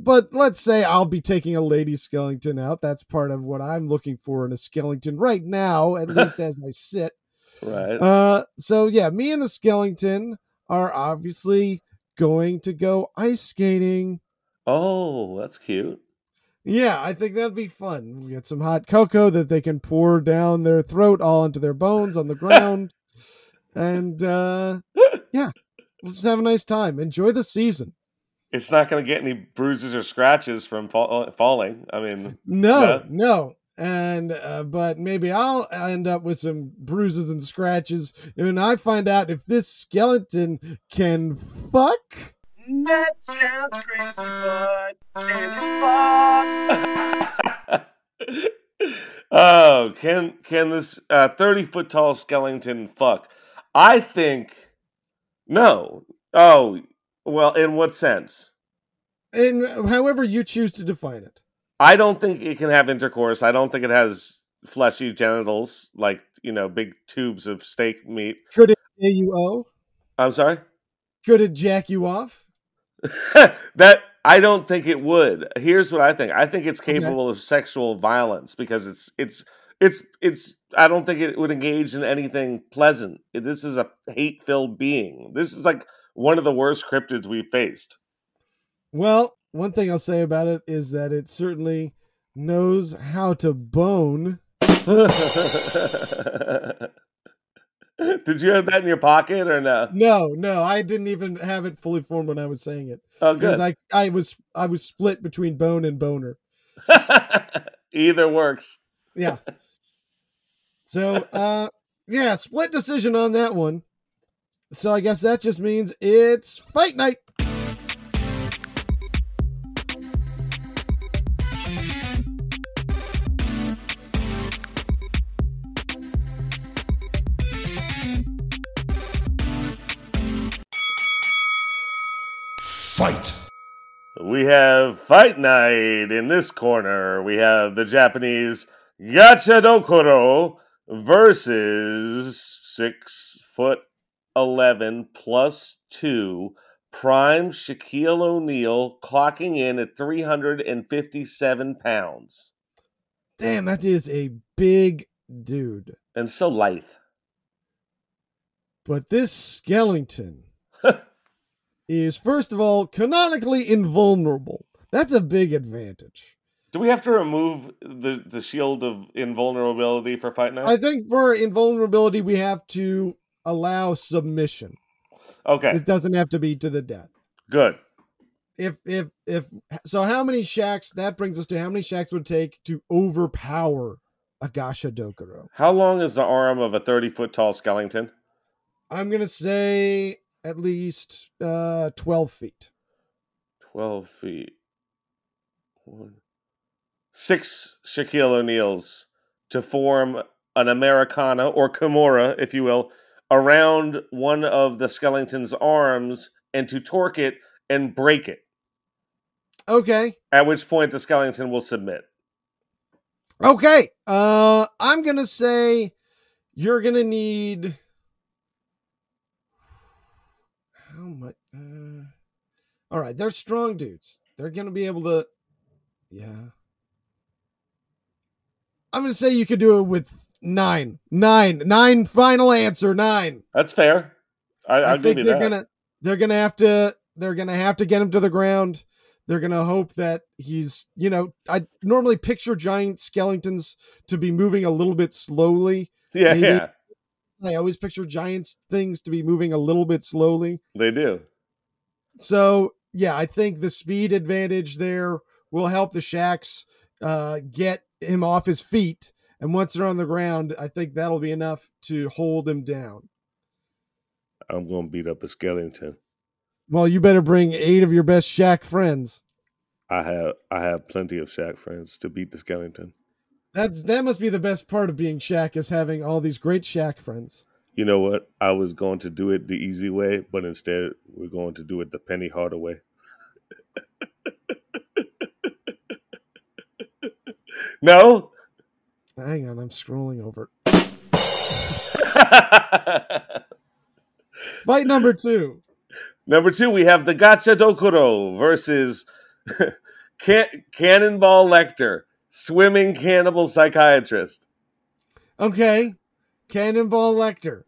but let's say I'll be taking a lady skeleton out. That's part of what I'm looking for in a skeleton right now, at *laughs* least as I sit. Right. Uh, so yeah, me and the skeleton are obviously going to go ice skating. oh, that's cute. Yeah, I think that'd be fun. We get some hot cocoa that they can pour down their throat all into their bones on the ground. *laughs* and uh yeah, we'll just have a nice time. Enjoy the season. It's not going to get any bruises or scratches from fall- falling. I mean, No, Yeah. no. And uh, but maybe I'll end up with some bruises and scratches when I find out if this skeleton can fuck. That sounds crazy, but can you fuck? *laughs* oh, can can this uh, thirty foot tall skeleton fuck? I think no. Oh, well, in what sense? And however you choose to define it. I don't think it can have intercourse. I don't think it has fleshy genitals like you know big tubes of steak meat. Could it pay you owe? I'm sorry. Could it jack you off? *laughs* that I don't think it would. Here's what I think. I think it's Okay. capable of sexual violence because it's it's it's it's. I don't think it would engage in anything pleasant. This is a hate-filled being. This is like one of the worst cryptids we've faced. Well, one thing I'll say about it is that it certainly knows how to bone. *laughs* *laughs* Did you have that in your pocket or no? No, no, I didn't even have it fully formed when I was saying it Oh, good. because. I I was I was split between bone and boner. *laughs* Either works. Yeah. So, uh, yeah, split decision on that one. So I guess that just means it's fight night. Fight! We have Fight Night in this corner. We have the Japanese Gachadokuro versus six foot eleven plus two prime Shaquille O'Neal, clocking in at three hundred and fifty-seven pounds, Damn, that is a big dude. and so lithe. But this skeleton is, first of all, canonically invulnerable. That's a big advantage. Do we have to remove the the shield of invulnerability for Fight Night? I think for invulnerability, we have to allow submission. okay, It doesn't have to be to the death. good. If if if so, how many shacks? That brings us to how many shacks would it take to overpower a Gasha Dokuro? How long is the arm of a thirty foot tall skeleton? I'm gonna say at least uh, twelve feet. 12 feet. One. Six Shaquille O'Neals to form an Americana or Kimura, if you will, around one of the skeleton's arms and to torque it and break it. Okay, At which point the skeleton will submit. okay. Uh, I'm gonna say you're gonna need how much? Uh, all right, they're strong dudes. They're gonna be able to. Yeah. I'm gonna say you could do it with nine, nine, nine. Final answer, nine. That's fair. I, I think you they're that. gonna they're gonna have to they're gonna have to get him to the ground. They're gonna hope that he's you know I normally picture giant skeletons to be moving a little bit slowly. *laughs* yeah, maybe- yeah, I always picture giant things to be moving a little bit slowly. they do. So yeah, I think the speed advantage there will help the Shacks uh, get him off his feet. And once they're on the ground, I think that'll be enough to hold him down. I'm going to beat up a skeleton. Well, you better bring eight of your best Shack friends. I have I have plenty of Shack friends to beat the skeleton. That that must be the best part of being Shack is having all these great Shack friends. You know what? I was going to do it the easy way, but instead we're going to do it the Penny Hardaway. *laughs* no? Hang on, I'm scrolling over. *laughs* Fight number two. Number two, we have the Gacha Dokuro versus *laughs* Can- Cannonball Lecter, swimming cannibal psychiatrist. Okay. Cannonball Lecter.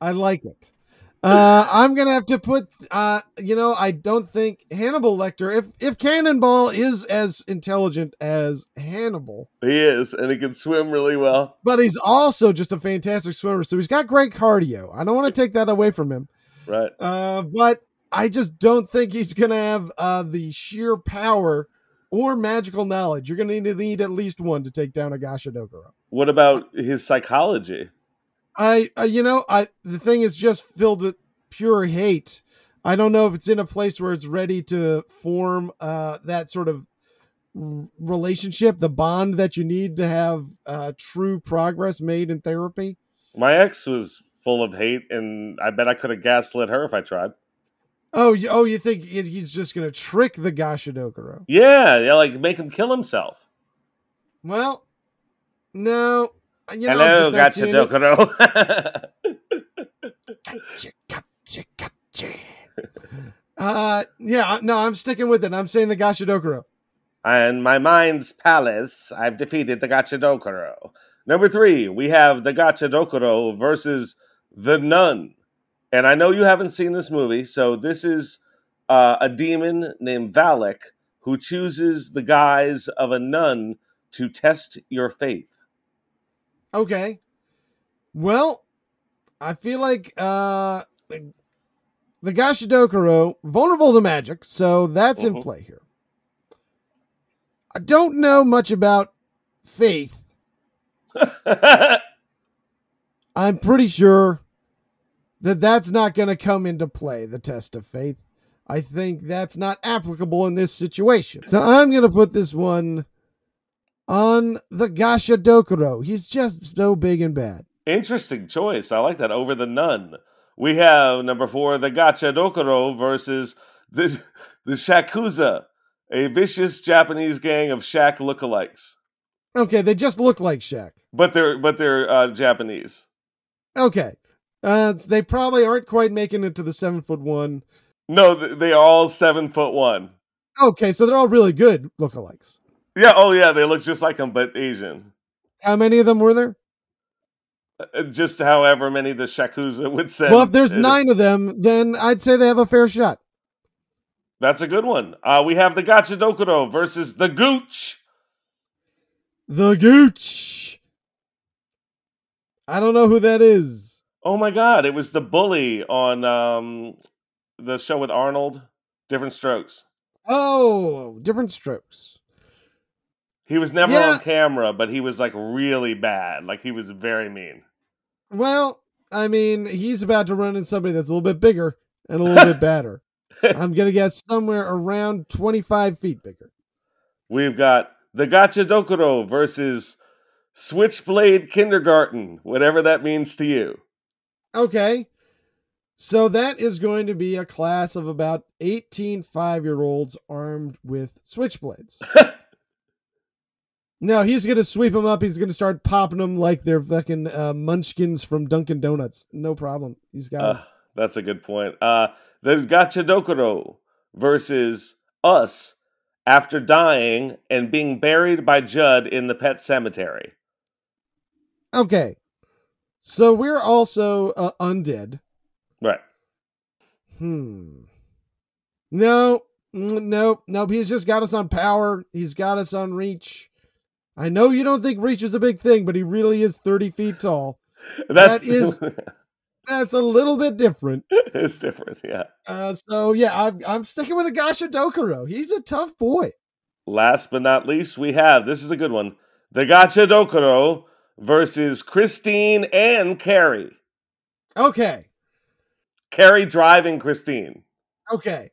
I like it. Uh, I'm gonna have to put. Uh, you know, I don't think Hannibal Lecter. If if Cannonball is as intelligent as Hannibal, He is, and he can swim really well. but he's also just a fantastic swimmer. So he's got great cardio. I don't want to take that away from him. Right. Uh, but I just don't think he's gonna have uh the sheer power or magical knowledge. You're gonna need to need at least one to take down a Gashadokuro. What about his psychology? I, uh, you know, I the thing is just filled with pure hate. I don't know if it's in a place where it's ready to form uh, that sort of relationship, the bond that you need to have uh, true progress made in therapy. My ex was full of hate, and I bet I could have gaslit her if I tried. Oh, you, oh, you think he's just going to trick the Gashadokuro? Yeah, yeah, like make him kill himself. Well, no. You know, Hello, just not seeing it. Gachadokuro. Gotcha, *laughs* gotcha, gotcha. Uh, yeah, no, I'm sticking with it. I'm saying the Gashadokuro. and my mind's palace, I've defeated the Gachadokuro. Number three, we have the Gachadokuro versus the Nun. And I know you haven't seen this movie, so this is uh, a demon named Valak who chooses the guise of a nun to test your faith. Okay. Well, I feel like uh the, the Gashadokuro vulnerable to magic, so that's in Mhm. play here. I don't know much about faith. *laughs* I'm pretty sure that that's not going to come into play, the test of faith. I think that's not applicable in this situation. So I'm going to put this one on the Gashadokuro. He's just so big and bad. Interesting choice. I like that over the nun. We have number four, the Gacha Dokuro versus the *laughs* the Shakuza, a vicious Japanese gang of Shaq lookalikes. Okay, they just look like Shaq. But they're but they're uh, Japanese. Okay. Uh, they probably aren't quite making it to the seven foot one. No, they are all seven foot one. Okay, so they're all really good lookalikes. Yeah. Oh yeah, they look just like them, but Asian. How many of them were there? Uh, Just however many the Shakuza *laughs* would say. well, if there's nine of them, then I'd say they have a fair shot. That's a good one. Uh, we have the Gacha Dokuro versus the Gooch. The Gooch. I don't know who that is. Oh my God! It was the bully on um, the show with Arnold. Different Strokes. Oh, different strokes. He was never Yeah. on camera, but he was like really bad. Like he was very mean. Well, I mean, he's about to run into somebody that's a little bit bigger and a little bit *laughs* badder. I'm gonna guess somewhere around 25 feet bigger. We've got the Gacha Dokuro versus Switchblade Kindergarten, whatever that means to you. Okay. So that is going to be a class of about 18 five year olds armed with switchblades. *laughs* no, he's going to sweep them up. He's going to start popping them like they're fucking uh, munchkins from Dunkin' Donuts. No problem. He's got. Uh, that's a good point. Uh, the Gacha Dokuro versus us after dying and being buried by Judd in the pet cemetery. Okay. So we're also uh, undead. Right. Hmm. No, mm, nope, nope. He's just got us on power. He's got us on reach. I know you don't think reach is a big thing, but he really is 30 feet tall. *laughs* That's That is- *laughs* That's a little bit different. it's different, yeah. Uh, so yeah, I'm, I'm sticking with Agasha Dokuro. He's a tough boy. Last but not least, we have this is a good one. The Gacha Dokuro versus Christine and Carrie. Okay, Carrie driving Christine. okay.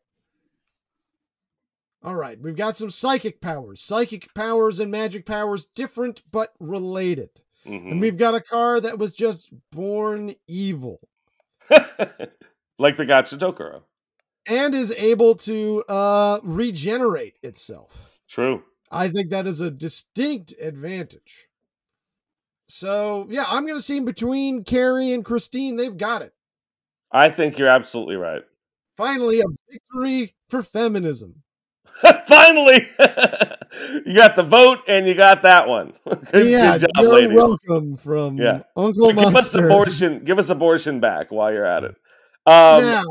All right, we've got some psychic powers. Psychic powers and magic powers different but related. Mhm. And we've got a car that was just born evil. *laughs* like the Gacha Dokuro. and is able to uh, regenerate itself. True. I think that is a distinct advantage. So yeah, I'm going to see between Carrie and Christine. They've got it. I think you're absolutely right. Finally, a victory for feminism. *laughs* Finally, *laughs* you got the vote and you got that one. *laughs* Good, yeah, good job, you're ladies. welcome from Yeah. Uncle give us abortion. Give us abortion back while you're at it. Um, now,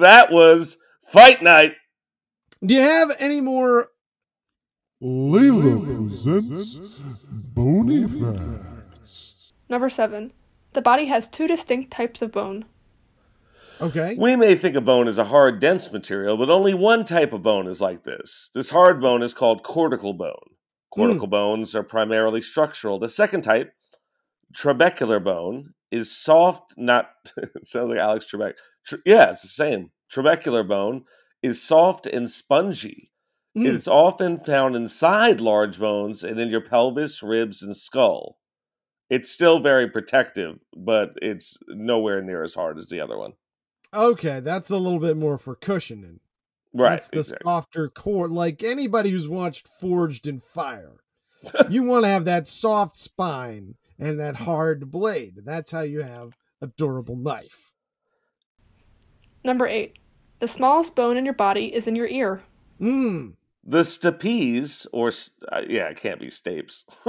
that was fight night. do you have any more? Layla presents Bony Facts. Number 7. The body has two distinct types of bone. Okay. We may think of bone as a hard, dense material, but only one type of bone is like this. This hard bone is called cortical bone. Cortical bones are primarily structural. The second type, trabecular bone, is soft, not it *laughs* sounds like Alex Trebek. Tre- yeah, it's the same. Trabecular bone is soft and spongy. Mm. It's often found inside large bones and in your pelvis, ribs, and skull. It's still very protective, but it's nowhere near as hard as the other one. Okay, that's a little bit more for cushioning. Right. That's the exactly. softer core. Like anybody who's watched Forged in Fire, *laughs* you want to have that soft spine and that hard blade. That's how you have a durable knife. Number 8. The smallest bone in your body is in your ear. Mm. The stapes, or uh, yeah, it can't be stapes. *laughs*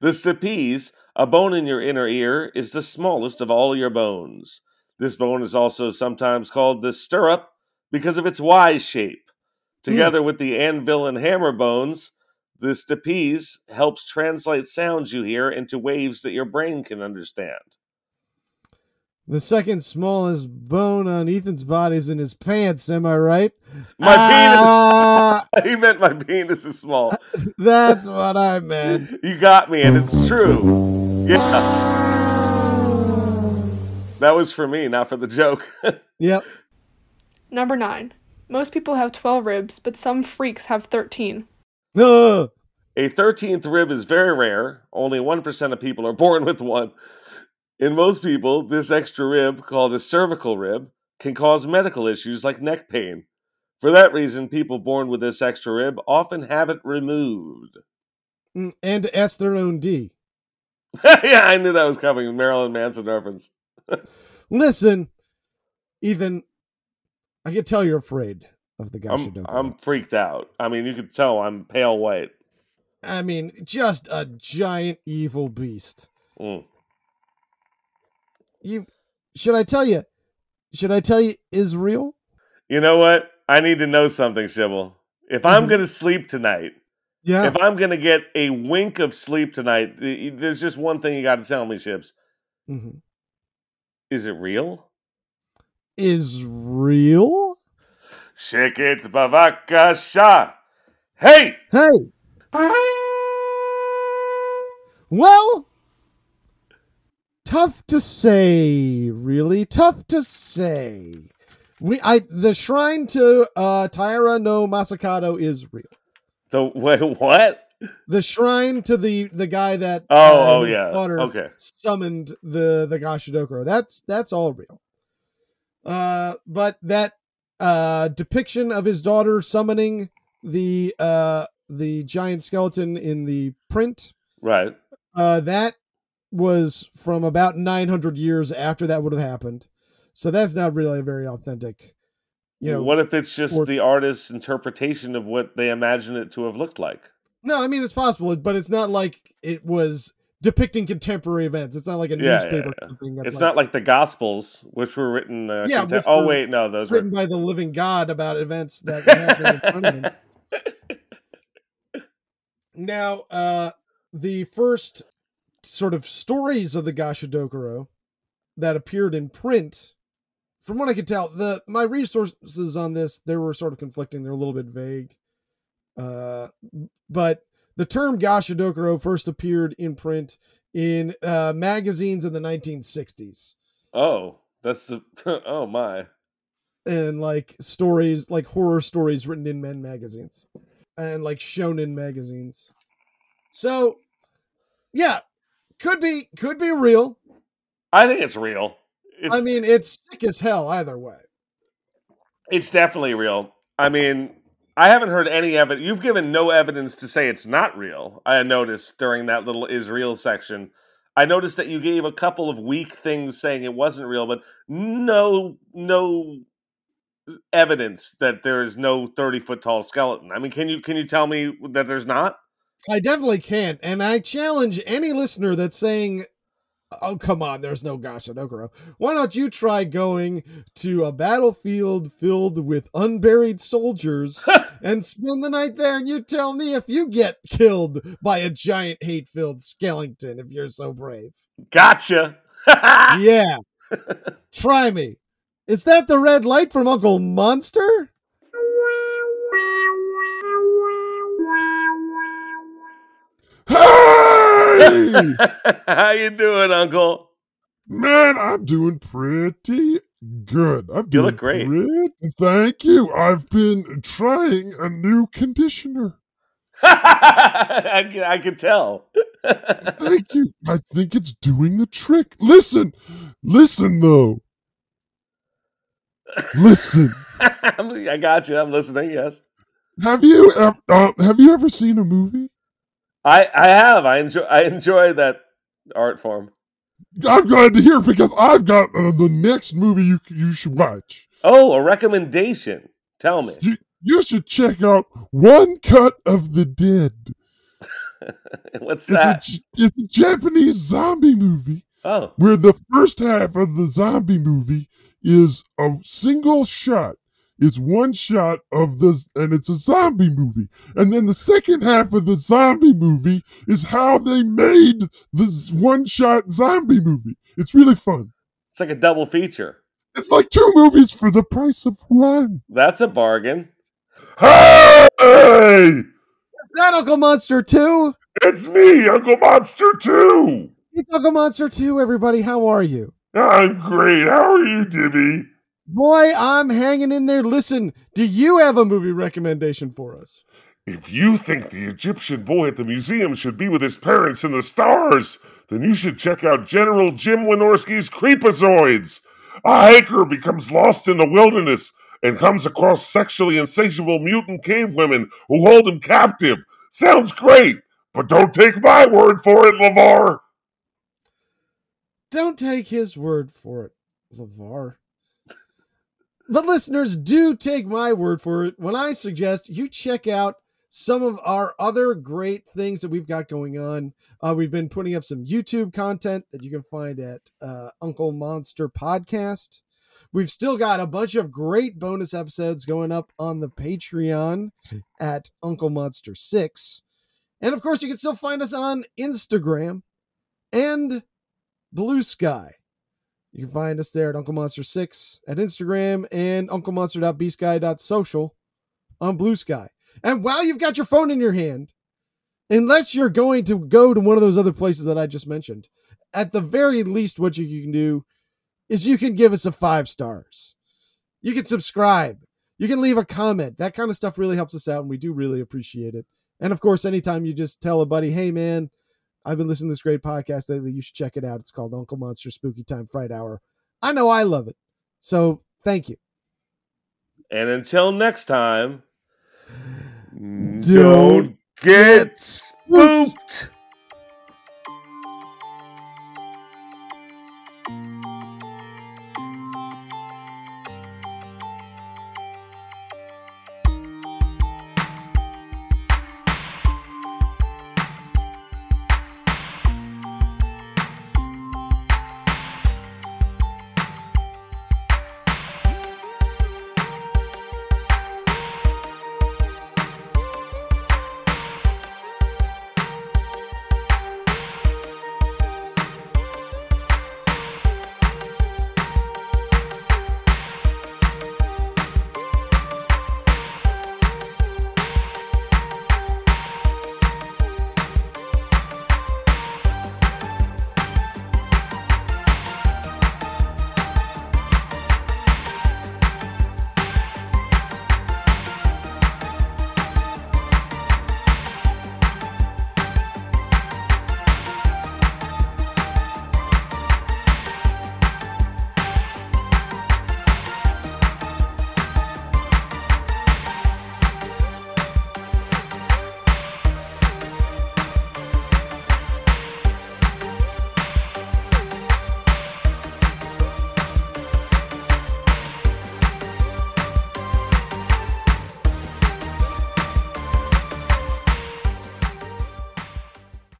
the stapes, a bone in your inner ear, is the smallest of all your bones. This bone is also sometimes called the stirrup because of its Y shape. Together with the anvil and hammer bones, the stapes helps translate sounds you hear into waves that your brain can understand. The second smallest bone on Ethan's body is in his pants. Am I right? My Ah, penis. *laughs* he meant my penis is small. *laughs* That's what I meant. You got me, and it's true. Yeah. That was for me, not for the joke. *laughs* Yep. Number 9. Most people have 12 ribs, but some freaks have 13. A 13th rib is very rare. Only 1% of people are born with one. In most people, this extra rib, called a cervical rib, can cause medical issues like neck pain. For that reason, people born with this extra rib often have it removed. Mm, And S their own D. *laughs* yeah, I knew that was coming. Marilyn Manson reference. Listen, Ethan, I can tell you're afraid of the I'm, I'm freaked out. I mean, you could tell I'm pale white. I mean, just a giant evil beast. Mm. You should I tell you? Should I tell you is real? You know what? I need to know something, Shibble. If I'm Mhm. going to sleep tonight, Yeah. if I'm going to get a wink of sleep tonight, there's just one thing you got to tell me, Shibs. Mhm. Is it real? Is real? Shake it, Bavakasha. Hey! Hey. Well, tough to say, really tough to say. We I the shrine to uh Taira no Masakado is real. The *laughs* wait, what? The shrine to the the guy that Oh, uh, oh yeah. daughter Okay. summoned the the Gashadokuro. That's that's all real. Uh, but that uh depiction of his daughter summoning the uh the giant skeleton in the print Right. uh that was from about 900 years after that would have happened. So that's not really very authentic. You know, what if it's just the artist's interpretation of what they imagine it to have looked like? No, I mean it's possible, but it's not like it was depicting contemporary events. It's not like a Yeah, yeah, newspaper yeah. that's it's like, not like the Gospels, which were written. Uh, Yeah, contem- oh wait, no, those written were. by the living God about events that happened in front of him. *laughs* Now, uh, the first sort of stories of the Gashadokuro that appeared in print, from what I could tell, the my resources on this they were sort of conflicting. They're a little bit vague. Uh, but the term Gashadokuro first appeared in print in uh, magazines in the 1960s. Oh, that's the. *laughs* oh my. and like stories like horror stories written in men magazines and like shonen magazines so yeah could be could be real I think it's real. It's, i mean it's sick as hell either way it's definitely real. I mean, I haven't heard any evidence. You've given no evidence to say it's not real. I noticed during that little Israel section. I noticed that you gave a couple of weak things saying it wasn't real, but no, no evidence that there is no 30 foot tall skeleton? I mean, can you can you tell me that there's not? I definitely can't. And I challenge any listener that's saying, Oh, come on, there's no Gashadokuro. Why don't you try going to a battlefield filled with unburied soldiers *laughs* and spend the night there and you tell me if you get killed by a giant hate filled skeleton if you're so brave. Gotcha. *laughs* yeah. Try me. Is that the red light from Uncle Monster? *laughs* Hey! *laughs* How you doing, Uncle? Man, I'm doing pretty good. I'm You doing look great. pretty- Thank you. I've been trying a new conditioner. *laughs* I, can, I can tell. *laughs* Thank you. I think it's doing the trick. Listen, listen though. Listen. I got you. I'm listening. Yes, Have you ev- uh, have you ever seen a movie? I I have. I enjoy. I enjoy that art form. I'm glad to hear because I've got uh, the next movie you you should watch. Oh, a recommendation. Tell me. You you should check out One Cut of the Dead. *laughs* What's It's a, that? J- it's a Japanese zombie movie Oh, where the first half of the zombie movie is a single shot. It's one shot of this, and it's a zombie movie. And then the second half of the zombie movie is how they made this one shot zombie movie. It's really fun. it's like a double feature. It's like two movies for the price of one. That's a bargain. Hey! Is that Uncle Monster 2? It's me, Uncle Monster 2! It's Uncle Monster 2, everybody. How are you? I'm great. How are you, Dibby? Boy, I'm hanging in there. Listen, do you have a movie recommendation for us? If you think the Egyptian boy at the museum should be with his parents in the stars, then you should check out General Jim Wynorski's Creepazoids. A hiker becomes lost in the wilderness and comes across sexually insatiable mutant cave women who hold him captive. Sounds great, but don't take my word for it, LeVar. Don't take his word for it, LeVar. But listeners, do take my word for it when I suggest you check out some of our other great things that we've got going on. Uh, we've been putting up some YouTube content that you can find at uh, Uncle Monster Podcast. We've still got a bunch of great bonus episodes going up on the Patreon at Uncle Monster 6. And of course, you can still find us on Instagram and Bluesky. You can find us there at Uncle Monster 6 at Instagram and unclemonster.bsky.social on Bluesky. And while you've got your phone in your hand, unless you're going to go to one of those other places that I just mentioned, at the very least, what you can do is you can give us a five stars. You can subscribe. You can leave a comment. That kind of stuff really helps us out, and we do really appreciate it. And of course, anytime you just tell a buddy, hey, man, I've been listening to this great podcast lately. You should check it out. It's called Uncle Monster Spooky Time Fright Hour. I know I love it. So thank you. And until next time, Don't don't get spooked.